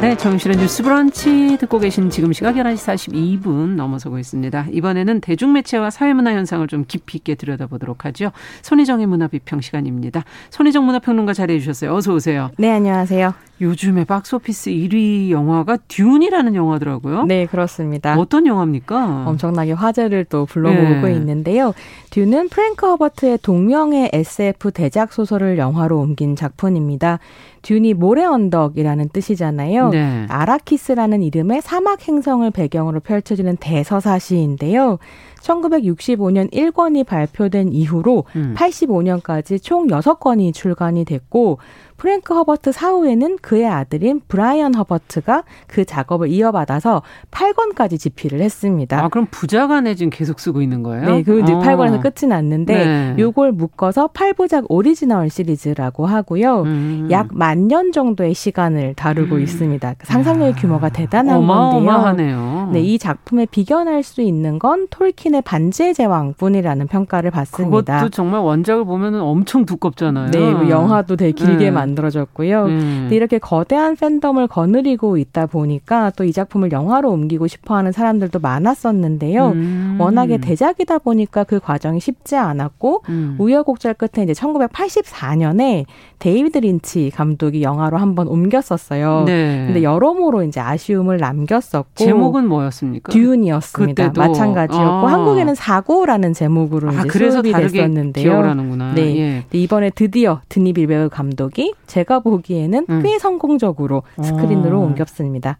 B: 네, 정실의 뉴스 브런치 듣고 계신 지금 시각 11시 42분 넘어서고 있습니다. 이번에는 대중매체와 사회문화 현상을 좀 깊이 있게 들여다보도록 하죠. 손희정의 문화비평 시간입니다. 손희정 문화평론가 자리해 주셨어요. 어서 오세요.
G: 네, 안녕하세요.
B: 요즘에 박스오피스 1위 영화가 듀운이라는 영화더라고요.
G: 네, 그렇습니다.
B: 어떤 영화입니까?
G: 엄청나게 화제를 또 불러모으고 네. 있는데요. 듄은 프랭크 허버트의 동명의 SF 대작 소설을 영화로 옮긴 작품입니다. 듄이 모래 언덕이라는 뜻이잖아요. 네. 아라키스라는 이름의 사막 행성을 배경으로 펼쳐지는 대서사시인데요. 1965년 1권이 발표된 이후로 음. 85년까지 총 6권이 출간이 됐고 프랭크 허버트 사후에는 그의 아들인 브라이언 허버트가 그 작업을 이어받아서 8권까지 집필을 했습니다.
B: 아, 그럼 부자간에 지금 계속 쓰고 있는 거예요?
G: 네, 그 어. 8권에서 끝이 났는데 네. 요걸 묶어서 8부작 오리지널 시리즈라고 하고요. 음. 약 만 년 정도의 시간을 다루고 음. 있습니다. 상상력의 규모가 대단한
B: 어마어마하네요. 건데요.
G: 네, 이 작품에 비견할 수 있는 건 톨킨
H: 당신의 반지의 제왕뿐이라는 평가를 받습니다.
B: 그것도 정말 원작을 보면은 엄청 두껍잖아요.
H: 네, 뭐 영화도 되게 길게 네. 만들어졌고요. 네. 근데 이렇게 거대한 팬덤을 거느리고 있다 보니까 또 이 작품을 영화로 옮기고 싶어하는 사람들도 많았었는데요. 음. 워낙에 대작이다 보니까 그 과정이 쉽지 않았고 음. 우여곡절 끝에 이제 1984년에 데이비드 린치 감독이 영화로 한번 옮겼었어요. 네. 근데 여러모로 이제 아쉬움을 남겼었고
B: 제목은 뭐였습니까?
H: 듄이었습니다. 그때도. 마찬가지였고 아. 한국에는 사구라는 제목으로 아, 이제 수입이 됐었는데요.
B: 기억을 하는구나.
H: 네. 예. 이번에 드디어 드니 빌뇌브 감독이 제가 보기에는 음. 꽤 성공적으로 스크린으로 어. 옮겼습니다.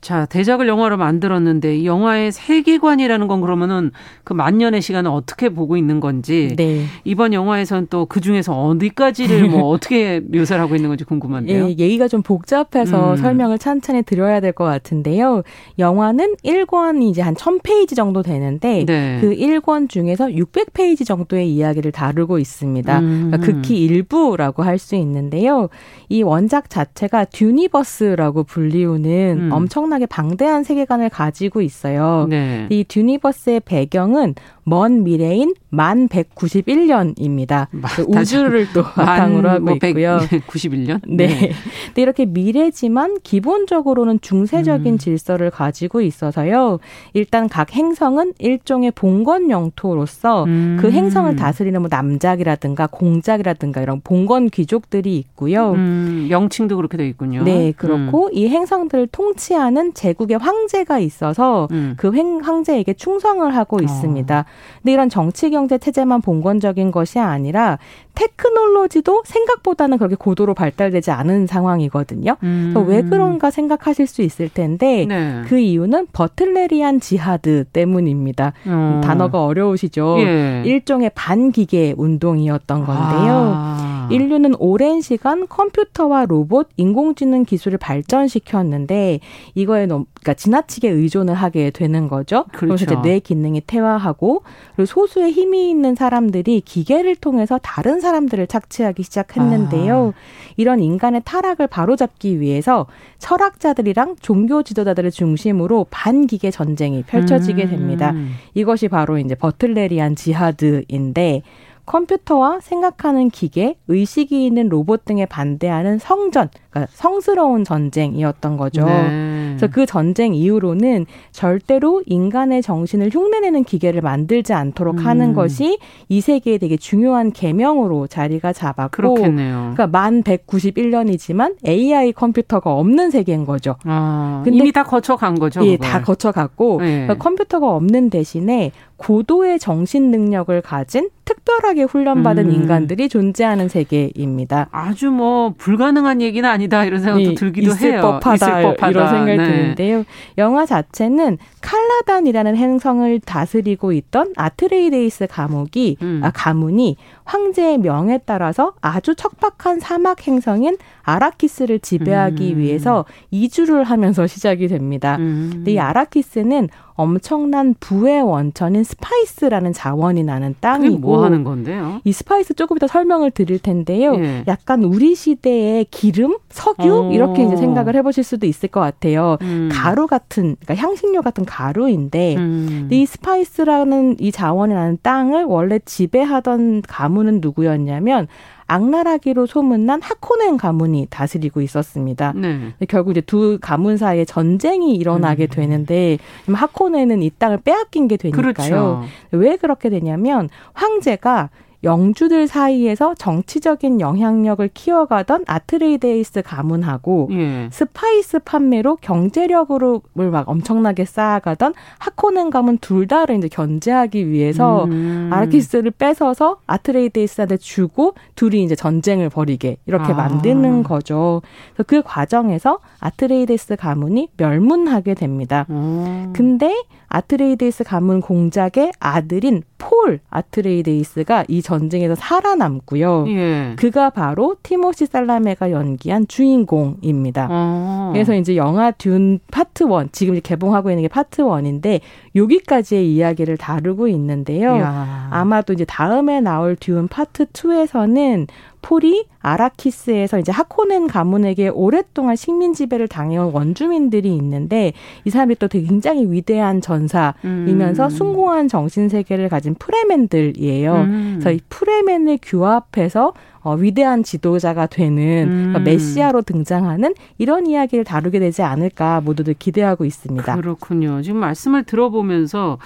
B: 자, 대작을 영화로 만들었는데 이 영화의 세계관이라는 건 그러면은 그 만년의 시간을 어떻게 보고 있는 건지 네. 이번 영화에선 또 그 중에서 어디까지를 뭐 어떻게 묘사를 하고 있는 건지 궁금한데요.
H: 예, 얘기가 좀 복잡해서 음. 설명을 찬찬히 드려야 될 것 같은데요. 영화는 1권이 이제 한 1000페이지 정도 되는데 네. 그 1권 중에서 600페이지 정도의 이야기를 다루고 있습니다. 음. 그러니까 극히 일부라고 할 수 있는데요. 이 원작 자체가 듀니버스라고 불리우는 음. 엄청난 엄청나게 방대한 세계관을 가지고 있어요. 네. 이 듀니버스의 배경은 먼 미래인 만 191년입니다. 그 우주를 또 바탕으로 하고 뭐 있고요.
B: 91년?
H: 네. 네. 근데 이렇게 미래지만 기본적으로는 중세적인 음. 질서를 가지고 있어서요. 일단 각 행성은 일종의 봉건 영토로서 음. 그 행성을 다스리는 뭐 남작이라든가 공작이라든가 이런 봉건 귀족들이 있고요. 음.
B: 명칭도 그렇게 돼 있군요.
H: 네, 그렇고 음. 이 행성들을 통치하는 제국의 황제가 있어서 음. 그 황제에게 충성을 하고 어. 있습니다. 근데 이런 정치 경제 체제만 본건적인 것이 아니라 테크놀로지도 생각보다는 그렇게 고도로 발달되지 않은 상황이거든요. 음. 왜 그런가 생각하실 수 있을 텐데 네. 그 이유는 버틀레리안 지하드 때문입니다. 어. 단어가 어려우시죠. 예. 일종의 반기계 운동이었던 건데요. 아. 인류는 오랜 시간 컴퓨터와 로봇, 인공지능 기술을 발전시켰는데 이거에 너무 그러니까 지나치게 의존을 하게 되는 거죠. 그렇죠. 그래서 이제 뇌 기능이 퇴화하고 그리고 소수의 힘이 있는 사람들이 기계를 통해서 다른 사람들을 착취하기 시작했는데요. 아. 이런 인간의 타락을 바로잡기 위해서 철학자들이랑 종교 지도자들을 중심으로 반기계 전쟁이 펼쳐지게 음. 됩니다. 음. 이것이 바로 이제 버틀레리안 지하드인데 컴퓨터와 생각하는 기계, 의식이 있는 로봇 등에 반대하는 성전, 그러니까 성스러운 전쟁이었던 거죠. 네. 그래서 그 전쟁 이후로는 절대로 인간의 정신을 흉내내는 기계를 만들지 않도록 음. 하는 것이 이 세계에 되게 중요한 계명으로 자리가 잡았고,
B: 그렇겠네요.
H: 그러니까 만 191년이지만 AI 컴퓨터가 없는 세계인 거죠.
B: 아, 근데 이미 다 거쳐간 거죠.
H: 예, 그걸. 다 거쳐갔고 네. 그러니까 컴퓨터가 없는 대신에 고도의 정신 능력을 가진 특별하게 훈련받은 음. 인간들이 존재하는 세계입니다.
B: 아주 뭐 불가능한 얘기는 아니다 이런 생각도 네, 들기도
H: 있을
B: 해요.
H: 법하다, 있을 법하다 이런 생각이 네. 드는데요. 영화 자체는 칼라단이라는 행성을 다스리고 있던 아트레이데이스 감옥이 음. 아, 가문이 황제의 명에 따라서 아주 척박한 사막 행성인 아라키스를 지배하기 음. 위해서 이주를 하면서 시작이 됩니다. 음. 근데 이 아라키스는 엄청난 부의 원천인 spice라는 자원이 나는 땅이고
B: 뭐 하는 건데요?
H: 이 spice 조금 이따 설명을 드릴 텐데요. 예. 약간 우리 시대의 기름, 석유 오. 이렇게 이제 생각을 해보실 수도 있을 것 같아요. 음. 가루 같은 그러니까 향신료 같은 가루인데 음. 이 spice라는 이 자원이 나는 땅을 원래 지배하던 가문은 누구였냐면 악랄하기로 소문난 하코넨 가문이 다스리고 있었습니다. 네. 결국 이제 두 가문 사이에 전쟁이 일어나게 음. 되는데 하코넨은 이 땅을 빼앗긴 게 되니까요. 그렇죠. 왜 그렇게 되냐면 황제가 영주들 사이에서 정치적인 영향력을 키워가던 아트레이데이스 가문하고 예. spice 판매로 경제력으로 막 엄청나게 쌓아가던 하코넨 가문 둘 다를 이제 견제하기 위해서 음. 아라키스를 뺏어서 아트레이데이스한테 주고 둘이 이제 전쟁을 벌이게 이렇게 아. 만드는 거죠. 그래서 그 과정에서 아트레이데이스 가문이 멸문하게 됩니다. 음. 근데 아트레이데이스 가문 공작의 아들인 폴 아트레이데이스가 이 전쟁에서 살아남고요. 예. 그가 바로 티모시 샬라메가 연기한 주인공입니다. 어. 그래서 이제 영화 듄 Part One 지금 개봉하고 있는 게 Part One인데 여기까지의 이야기를 다루고 있는데요. 야. 아마도 이제 다음에 나올 듄 Part Two에서는 폴이 아라키스에서 이제 하코넨 가문에게 오랫동안 식민 지배를 당해온 원주민들이 있는데 이 사람들이 또 되게 굉장히 위대한 전사이면서 음. 숭고한 정신 세계를 가진 프레맨들이에요. 음. 그래서 이 프레맨을 규합해서 어, 위대한 지도자가 되는 음. 그러니까 메시아로 등장하는 이런 이야기를 다루게 되지 않을까 모두들 기대하고 있습니다.
B: 그렇군요. 지금 말씀을 들어보면서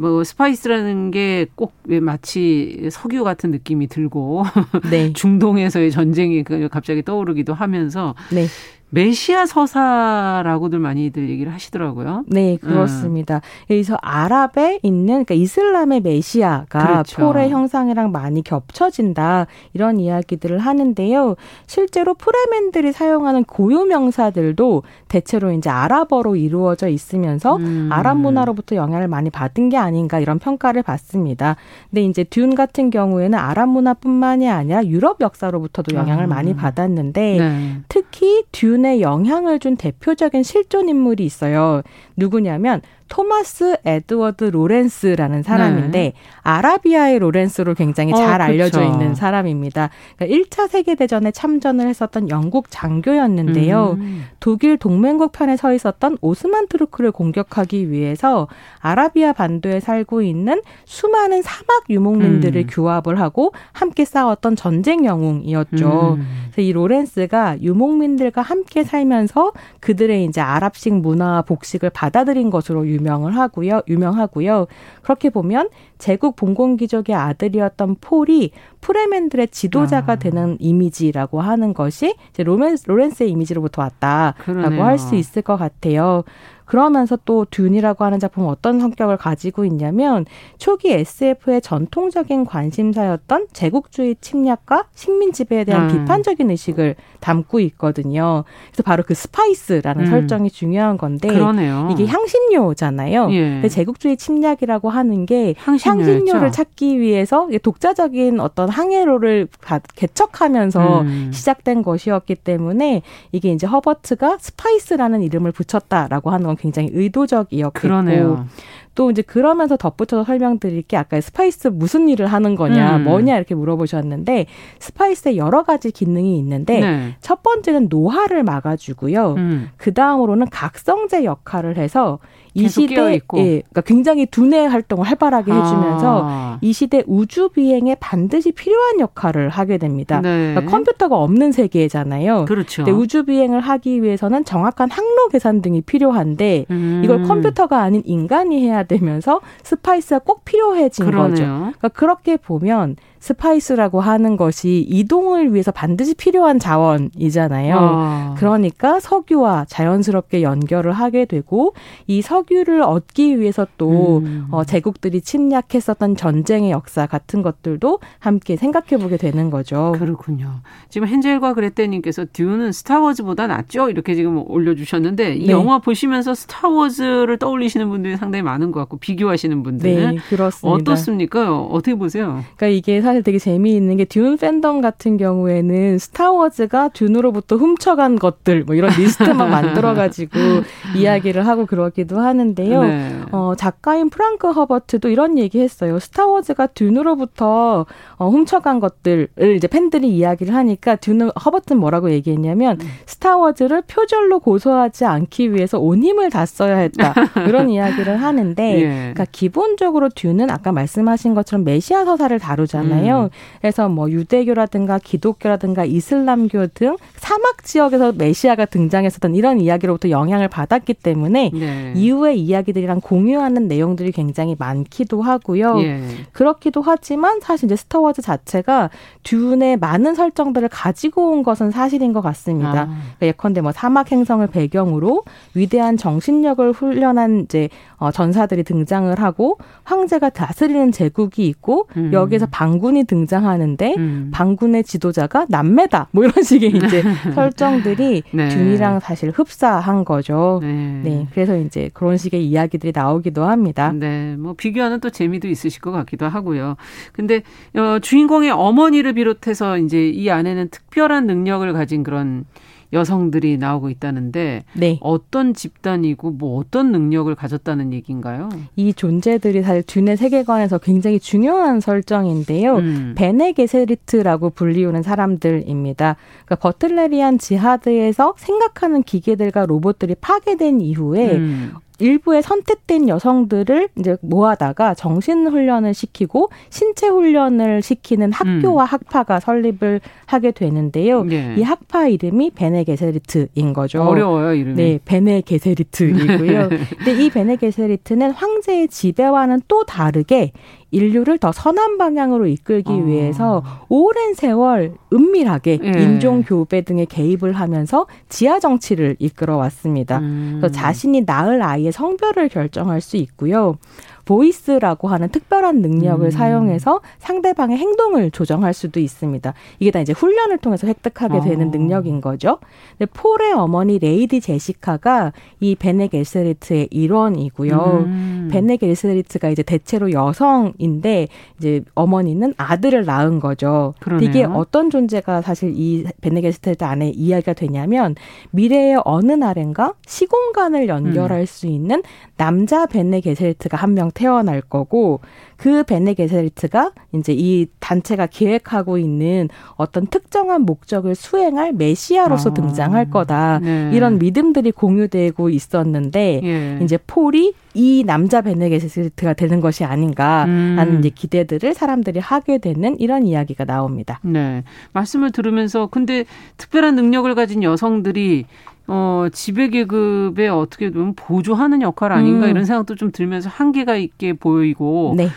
B: 뭐 spice라는 게 꼭 마치 석유 같은 느낌이 들고 네. 중동에서의 전쟁이 그 갑자기 떠오르기도 하면서 네. 메시아 서사라고들 많이들 얘기를 하시더라고요.
H: 네, 그렇습니다. 음. 여기서 아랍에 있는 그러니까 이슬람의 메시아가 그렇죠. 폴의 형상이랑 많이 겹쳐진다 이런 이야기들을 하는데요. 실제로 프레맨들이 사용하는 고유 명사들도 대체로 이제 아랍어로 이루어져 있으면서 음. 아랍 문화로부터 영향을 많이 받은 게 아닌가 이런 평가를 받습니다. 근데 이제 듄 같은 경우에는 아랍 문화뿐만이 아니라 유럽 역사로부터도 영향을 음. 많이 받았는데 네. 특히 듄에 영향을 준 대표적인 실존 인물이 있어요. 누구냐면 토마스 에드워드 로렌스라는 사람인데 네. 아라비아의 로렌스로 굉장히 어, 잘 어, 알려져 있는 사람입니다. 그러니까 1차 세계 대전에 참전을 했었던 영국 장교였는데요. 음. 독일 동맹국 편에 서 있었던 오스만 투르크를 공격하기 위해서 아라비아 반도에 살고 있는 수많은 사막 유목민들을 음. 규합을 하고 함께 싸웠던 전쟁 영웅이었죠. 음. 그래서 이 로렌스가 유목민들과 함께 살면서 그들의 이제 아랍식 문화와 복식을 받아들인 것으로 유 유명을 하고요. 유명하고요. 그렇게 보면 제국 봉건기족의 아들이었던 폴이 프레맨들의 지도자가 아. 되는 이미지라고 하는 것이 로맨스, 로렌스의 이미지로부터 왔다라고 할 수 있을 것 같아요. 그러면서 또 듄이라고 하는 작품은 어떤 성격을 가지고 있냐면 초기 SF의 전통적인 관심사였던 제국주의 침략과 식민 지배에 대한 음. 비판적인 의식을 담고 있거든요. 그래서 바로 그 spice라는 음. 설정이 중요한 건데 그러네요. 이게 향신료잖아요. 예. 근데 제국주의 침략이라고 하는 게 향신료를 찾기 위해서 독자적인 어떤 항해로를 개척하면서 음. 시작된 것이었기 때문에 이게 이제 허버트가 스파이스라는 이름을 붙였다라고 하는 건 굉장히 의도적이었고. 또 이제 그러면서 덧붙여서 설명드릴 게 아까 스파이스 무슨 일을 하는 거냐, 음. 뭐냐 이렇게 물어보셨는데 스파이스에 여러 가지 기능이 있는데 네. 첫 번째는 노화를 막아주고요. 음. 그 다음으로는 각성제 역할을 해서 이 시대 예, 그러니까 굉장히 두뇌 활동을 활발하게 해주면서 아. 이 시대 우주 비행에 반드시 필요한 역할을 하게 됩니다. 네. 그러니까 컴퓨터가 없는 세계잖아요.
B: 그렇죠.
H: 우주 비행을 하기 위해서는 정확한 항로 계산 등이 필요한데 음. 이걸 컴퓨터가 아닌 인간이 해야 되면서 스파이스가 꼭 필요해진 그러네요. 거죠. 그러니까 그렇게 보면 스파이스라고 하는 것이 이동을 위해서 반드시 필요한 자원이잖아요. 어. 그러니까 석유와 자연스럽게 연결을 하게 되고 이 석유를 얻기 위해서 또 음. 어, 제국들이 침략했었던 전쟁의 역사 같은 것들도 함께 생각해 보게 되는 거죠.
B: 그렇군요. 지금 헨젤과 그레테님께서 듀는 스타워즈보다 낫죠? 이렇게 지금 올려주셨는데 이 네. 영화 보시면서 스타워즈를 떠올리시는 분들이 상당히 많은 것 같고 비교하시는 분들은 네, 그렇습니다. 어떻습니까? 어떻게 보세요?
H: 그러니까 이게 사실 되게 재미있는 게 듄 팬덤 같은 경우에는 스타워즈가 듄으로부터 훔쳐간 것들 뭐 이런 리스트만 만들어가지고 이야기를 하고 그러기도 하는데요. 네. 어, 작가인 프랑크 허버트도 이런 얘기했어요. 스타워즈가 듄으로부터 어, 훔쳐간 것들을 이제 팬들이 이야기를 하니까 듄은 허버트는 뭐라고 얘기했냐면 음. 스타워즈를 표절로 고소하지 않기 위해서 온 힘을 다 써야 했다. 이런 이야기를 하는데 예. 그러니까 기본적으로 듄은 아까 말씀하신 것처럼 메시아 서사를 다루잖아요. 음. 그래서 뭐 유대교라든가 기독교라든가 이슬람교 등 사막 지역에서 메시아가 등장했었던 이런 이야기로부터 영향을 받았기 때문에 네. 이후의 이야기들이랑 공유하는 내용들이 굉장히 많기도 하고요. 예. 그렇기도 하지만 사실 이제 스타워 즈 자체가 듀의 많은 설정들을 가지고 온 것은 사실인 것 같습니다. 아. 그러니까 예컨대 뭐 사막 행성을 배경으로 위대한 정신력을 훈련한 이제 어, 전사들이 등장을 하고 황제가 다스리는 제국이 있고 음. 여기에서 방군이 등장하는데 음. 방군의 지도자가 남매다 뭐 이런 식의 이제 설정들이 네. 균이랑 사실 흡사한 거죠. 네. 네. 그래서 이제 그런 식의 이야기들이 나오기도 합니다.
B: 네. 뭐 비교하는 또 재미도 있으실 것 같기도 하고요. 근데 어, 주인공의 어머니를 비롯해서 이제 이 안에는 특별한 능력을 가진 그런 여성들이 나오고 있다는데 네. 어떤 집단이고 뭐 어떤 능력을 가졌다는 얘기인가요?
H: 이 존재들이 사실 듄의 세계관에서 굉장히 중요한 설정인데요. 음. 베네 게세리트라고 불리우는 사람들입니다. 그러니까 버틀레리안 지하드에서 생각하는 기계들과 로봇들이 파괴된 이후에 음. 일부의 선택된 여성들을 이제 모아다가 정신 훈련을 시키고 신체 훈련을 시키는 학교와 음. 학파가 설립을 하게 되는데요. 네. 이 학파 이름이 베네 게세리트인 거죠.
B: 어려워요, 이름이.
H: 네, 베네 게세리트이고요. 근데 이 베네 게세리트는 황제의 지배와는 또 다르게 인류를 더 선한 방향으로 이끌기 어. 위해서 오랜 세월 은밀하게 예. 인종 교배 등의 개입을 하면서 지하 정치를 이끌어 왔습니다. 음. 그래서 자신이 낳을 아이의 성별을 결정할 수 있고요. 보이스라고 하는 특별한 능력을 음. 사용해서 상대방의 행동을 조정할 수도 있습니다. 이게 다 이제 훈련을 통해서 획득하게 어. 되는 능력인 거죠. 근데 폴의 어머니 레이디 제시카가 이 베네 게세리트의 일원이고요. 음. 베네 게세리트가 이제 대체로 여성인데 이제 어머니는 아들을 낳은 거죠. 이게 어떤 존재가 사실 이 베네 겔스리트 안에 이야기가 되냐면 미래의 어느 날엔가 시공간을 연결할 음. 수 있는 남자 베네 겔스리트가 한명 태어날 거고 그 베네게세리트가 이제 이 단체가 기획하고 있는 어떤 특정한 목적을 수행할 메시아로서 아, 등장할 거다. 네. 이런 믿음들이 공유되고 있었는데 예. 이제 폴이 이 남자 베네게세리트가 되는 것이 아닌가라는 음. 이제 기대들을 사람들이 하게 되는 이런 이야기가 나옵니다.
B: 네. 말씀을 들으면서 근데 특별한 능력을 가진 여성들이 어, 지배계급에 어떻게 보면 보조하는 역할 아닌가 음. 이런 생각도 좀 들면서 한계가 있게 보이고 네.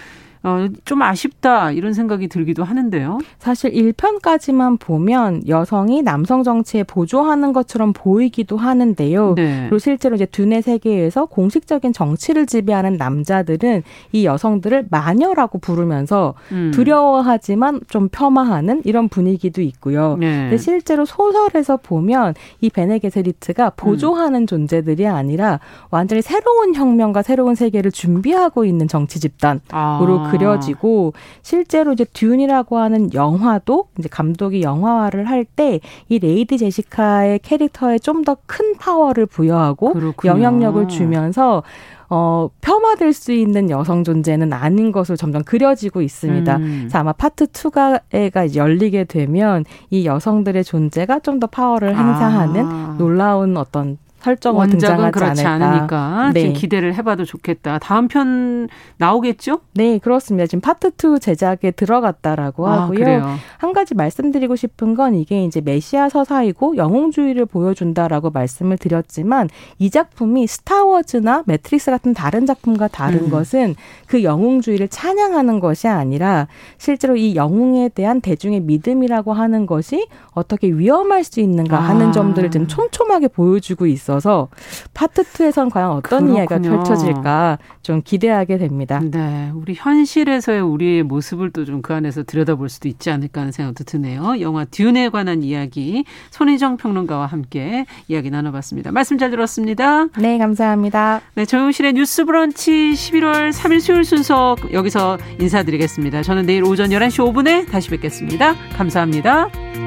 B: 어, 좀 아쉽다 이런 생각이 들기도 하는데요.
H: 사실 1편까지만 보면 여성이 남성 정치에 보조하는 것처럼 보이기도 하는데요. 네. 그리고 실제로 이제 둔의 세계에서 공식적인 정치를 지배하는 남자들은 이 여성들을 마녀라고 부르면서 음. 두려워하지만 좀 폄하하는 이런 분위기도 있고요. 네. 근데 실제로 소설에서 보면 이 베네게세리트가 보조하는 음. 존재들이 아니라 완전히 새로운 혁명과 새로운 세계를 준비하고 있는 정치 집단으로 아. 그려지고 실제로 이제 듄이라고 하는 영화도 이제 감독이 영화화를 할 때 이 레이디 제시카의 캐릭터에 좀 더 큰 파워를 부여하고 그렇군요. 영향력을 주면서 어, 폄하될 수 있는 여성 존재는 아닌 것으로 점점 그려지고 있습니다. 음. 그래서 아마 파트 2가 열리게 되면 이 여성들의 존재가 좀 더 파워를 행사하는 아. 놀라운 어떤 설정은 등장하지
B: 그렇지. 않으니까 네. 지금 기대를 해봐도 좋겠다. 다음 편 나오겠죠?
H: 네, 그렇습니다. 지금 파트 2 제작에 들어갔다라고 아, 하고요. 그래요. 한 가지 말씀드리고 싶은 건 이게 이제 메시아 서사이고 영웅주의를 보여준다라고 말씀을 드렸지만 이 작품이 스타워즈나 매트릭스 같은 다른 작품과 다른 음. 것은 그 영웅주의를 찬양하는 것이 아니라 실제로 이 영웅에 대한 대중의 믿음이라고 하는 것이 어떻게 위험할 수 있는가 하는 아. 점들을 좀 촘촘하게 보여주고 있어. 있어서 파트 2에선 과연 어떤 그렇군요. 이야기가 펼쳐질까 좀 기대하게 됩니다.
B: 네. 우리 현실에서의 우리의 모습을 또 좀 그 안에서 들여다볼 수도 있지 않을까 하는 생각도 드네요. 영화 듄에 관한 이야기 손희정 평론가와 함께 이야기 나눠봤습니다. 말씀 잘 들었습니다.
H: 네, 감사합니다.
B: 네, 정용실의 뉴스 브런치 11월 3일 수요일 순서 여기서 인사드리겠습니다. 저는 내일 오전 11시 5분에 다시 뵙겠습니다. 감사합니다.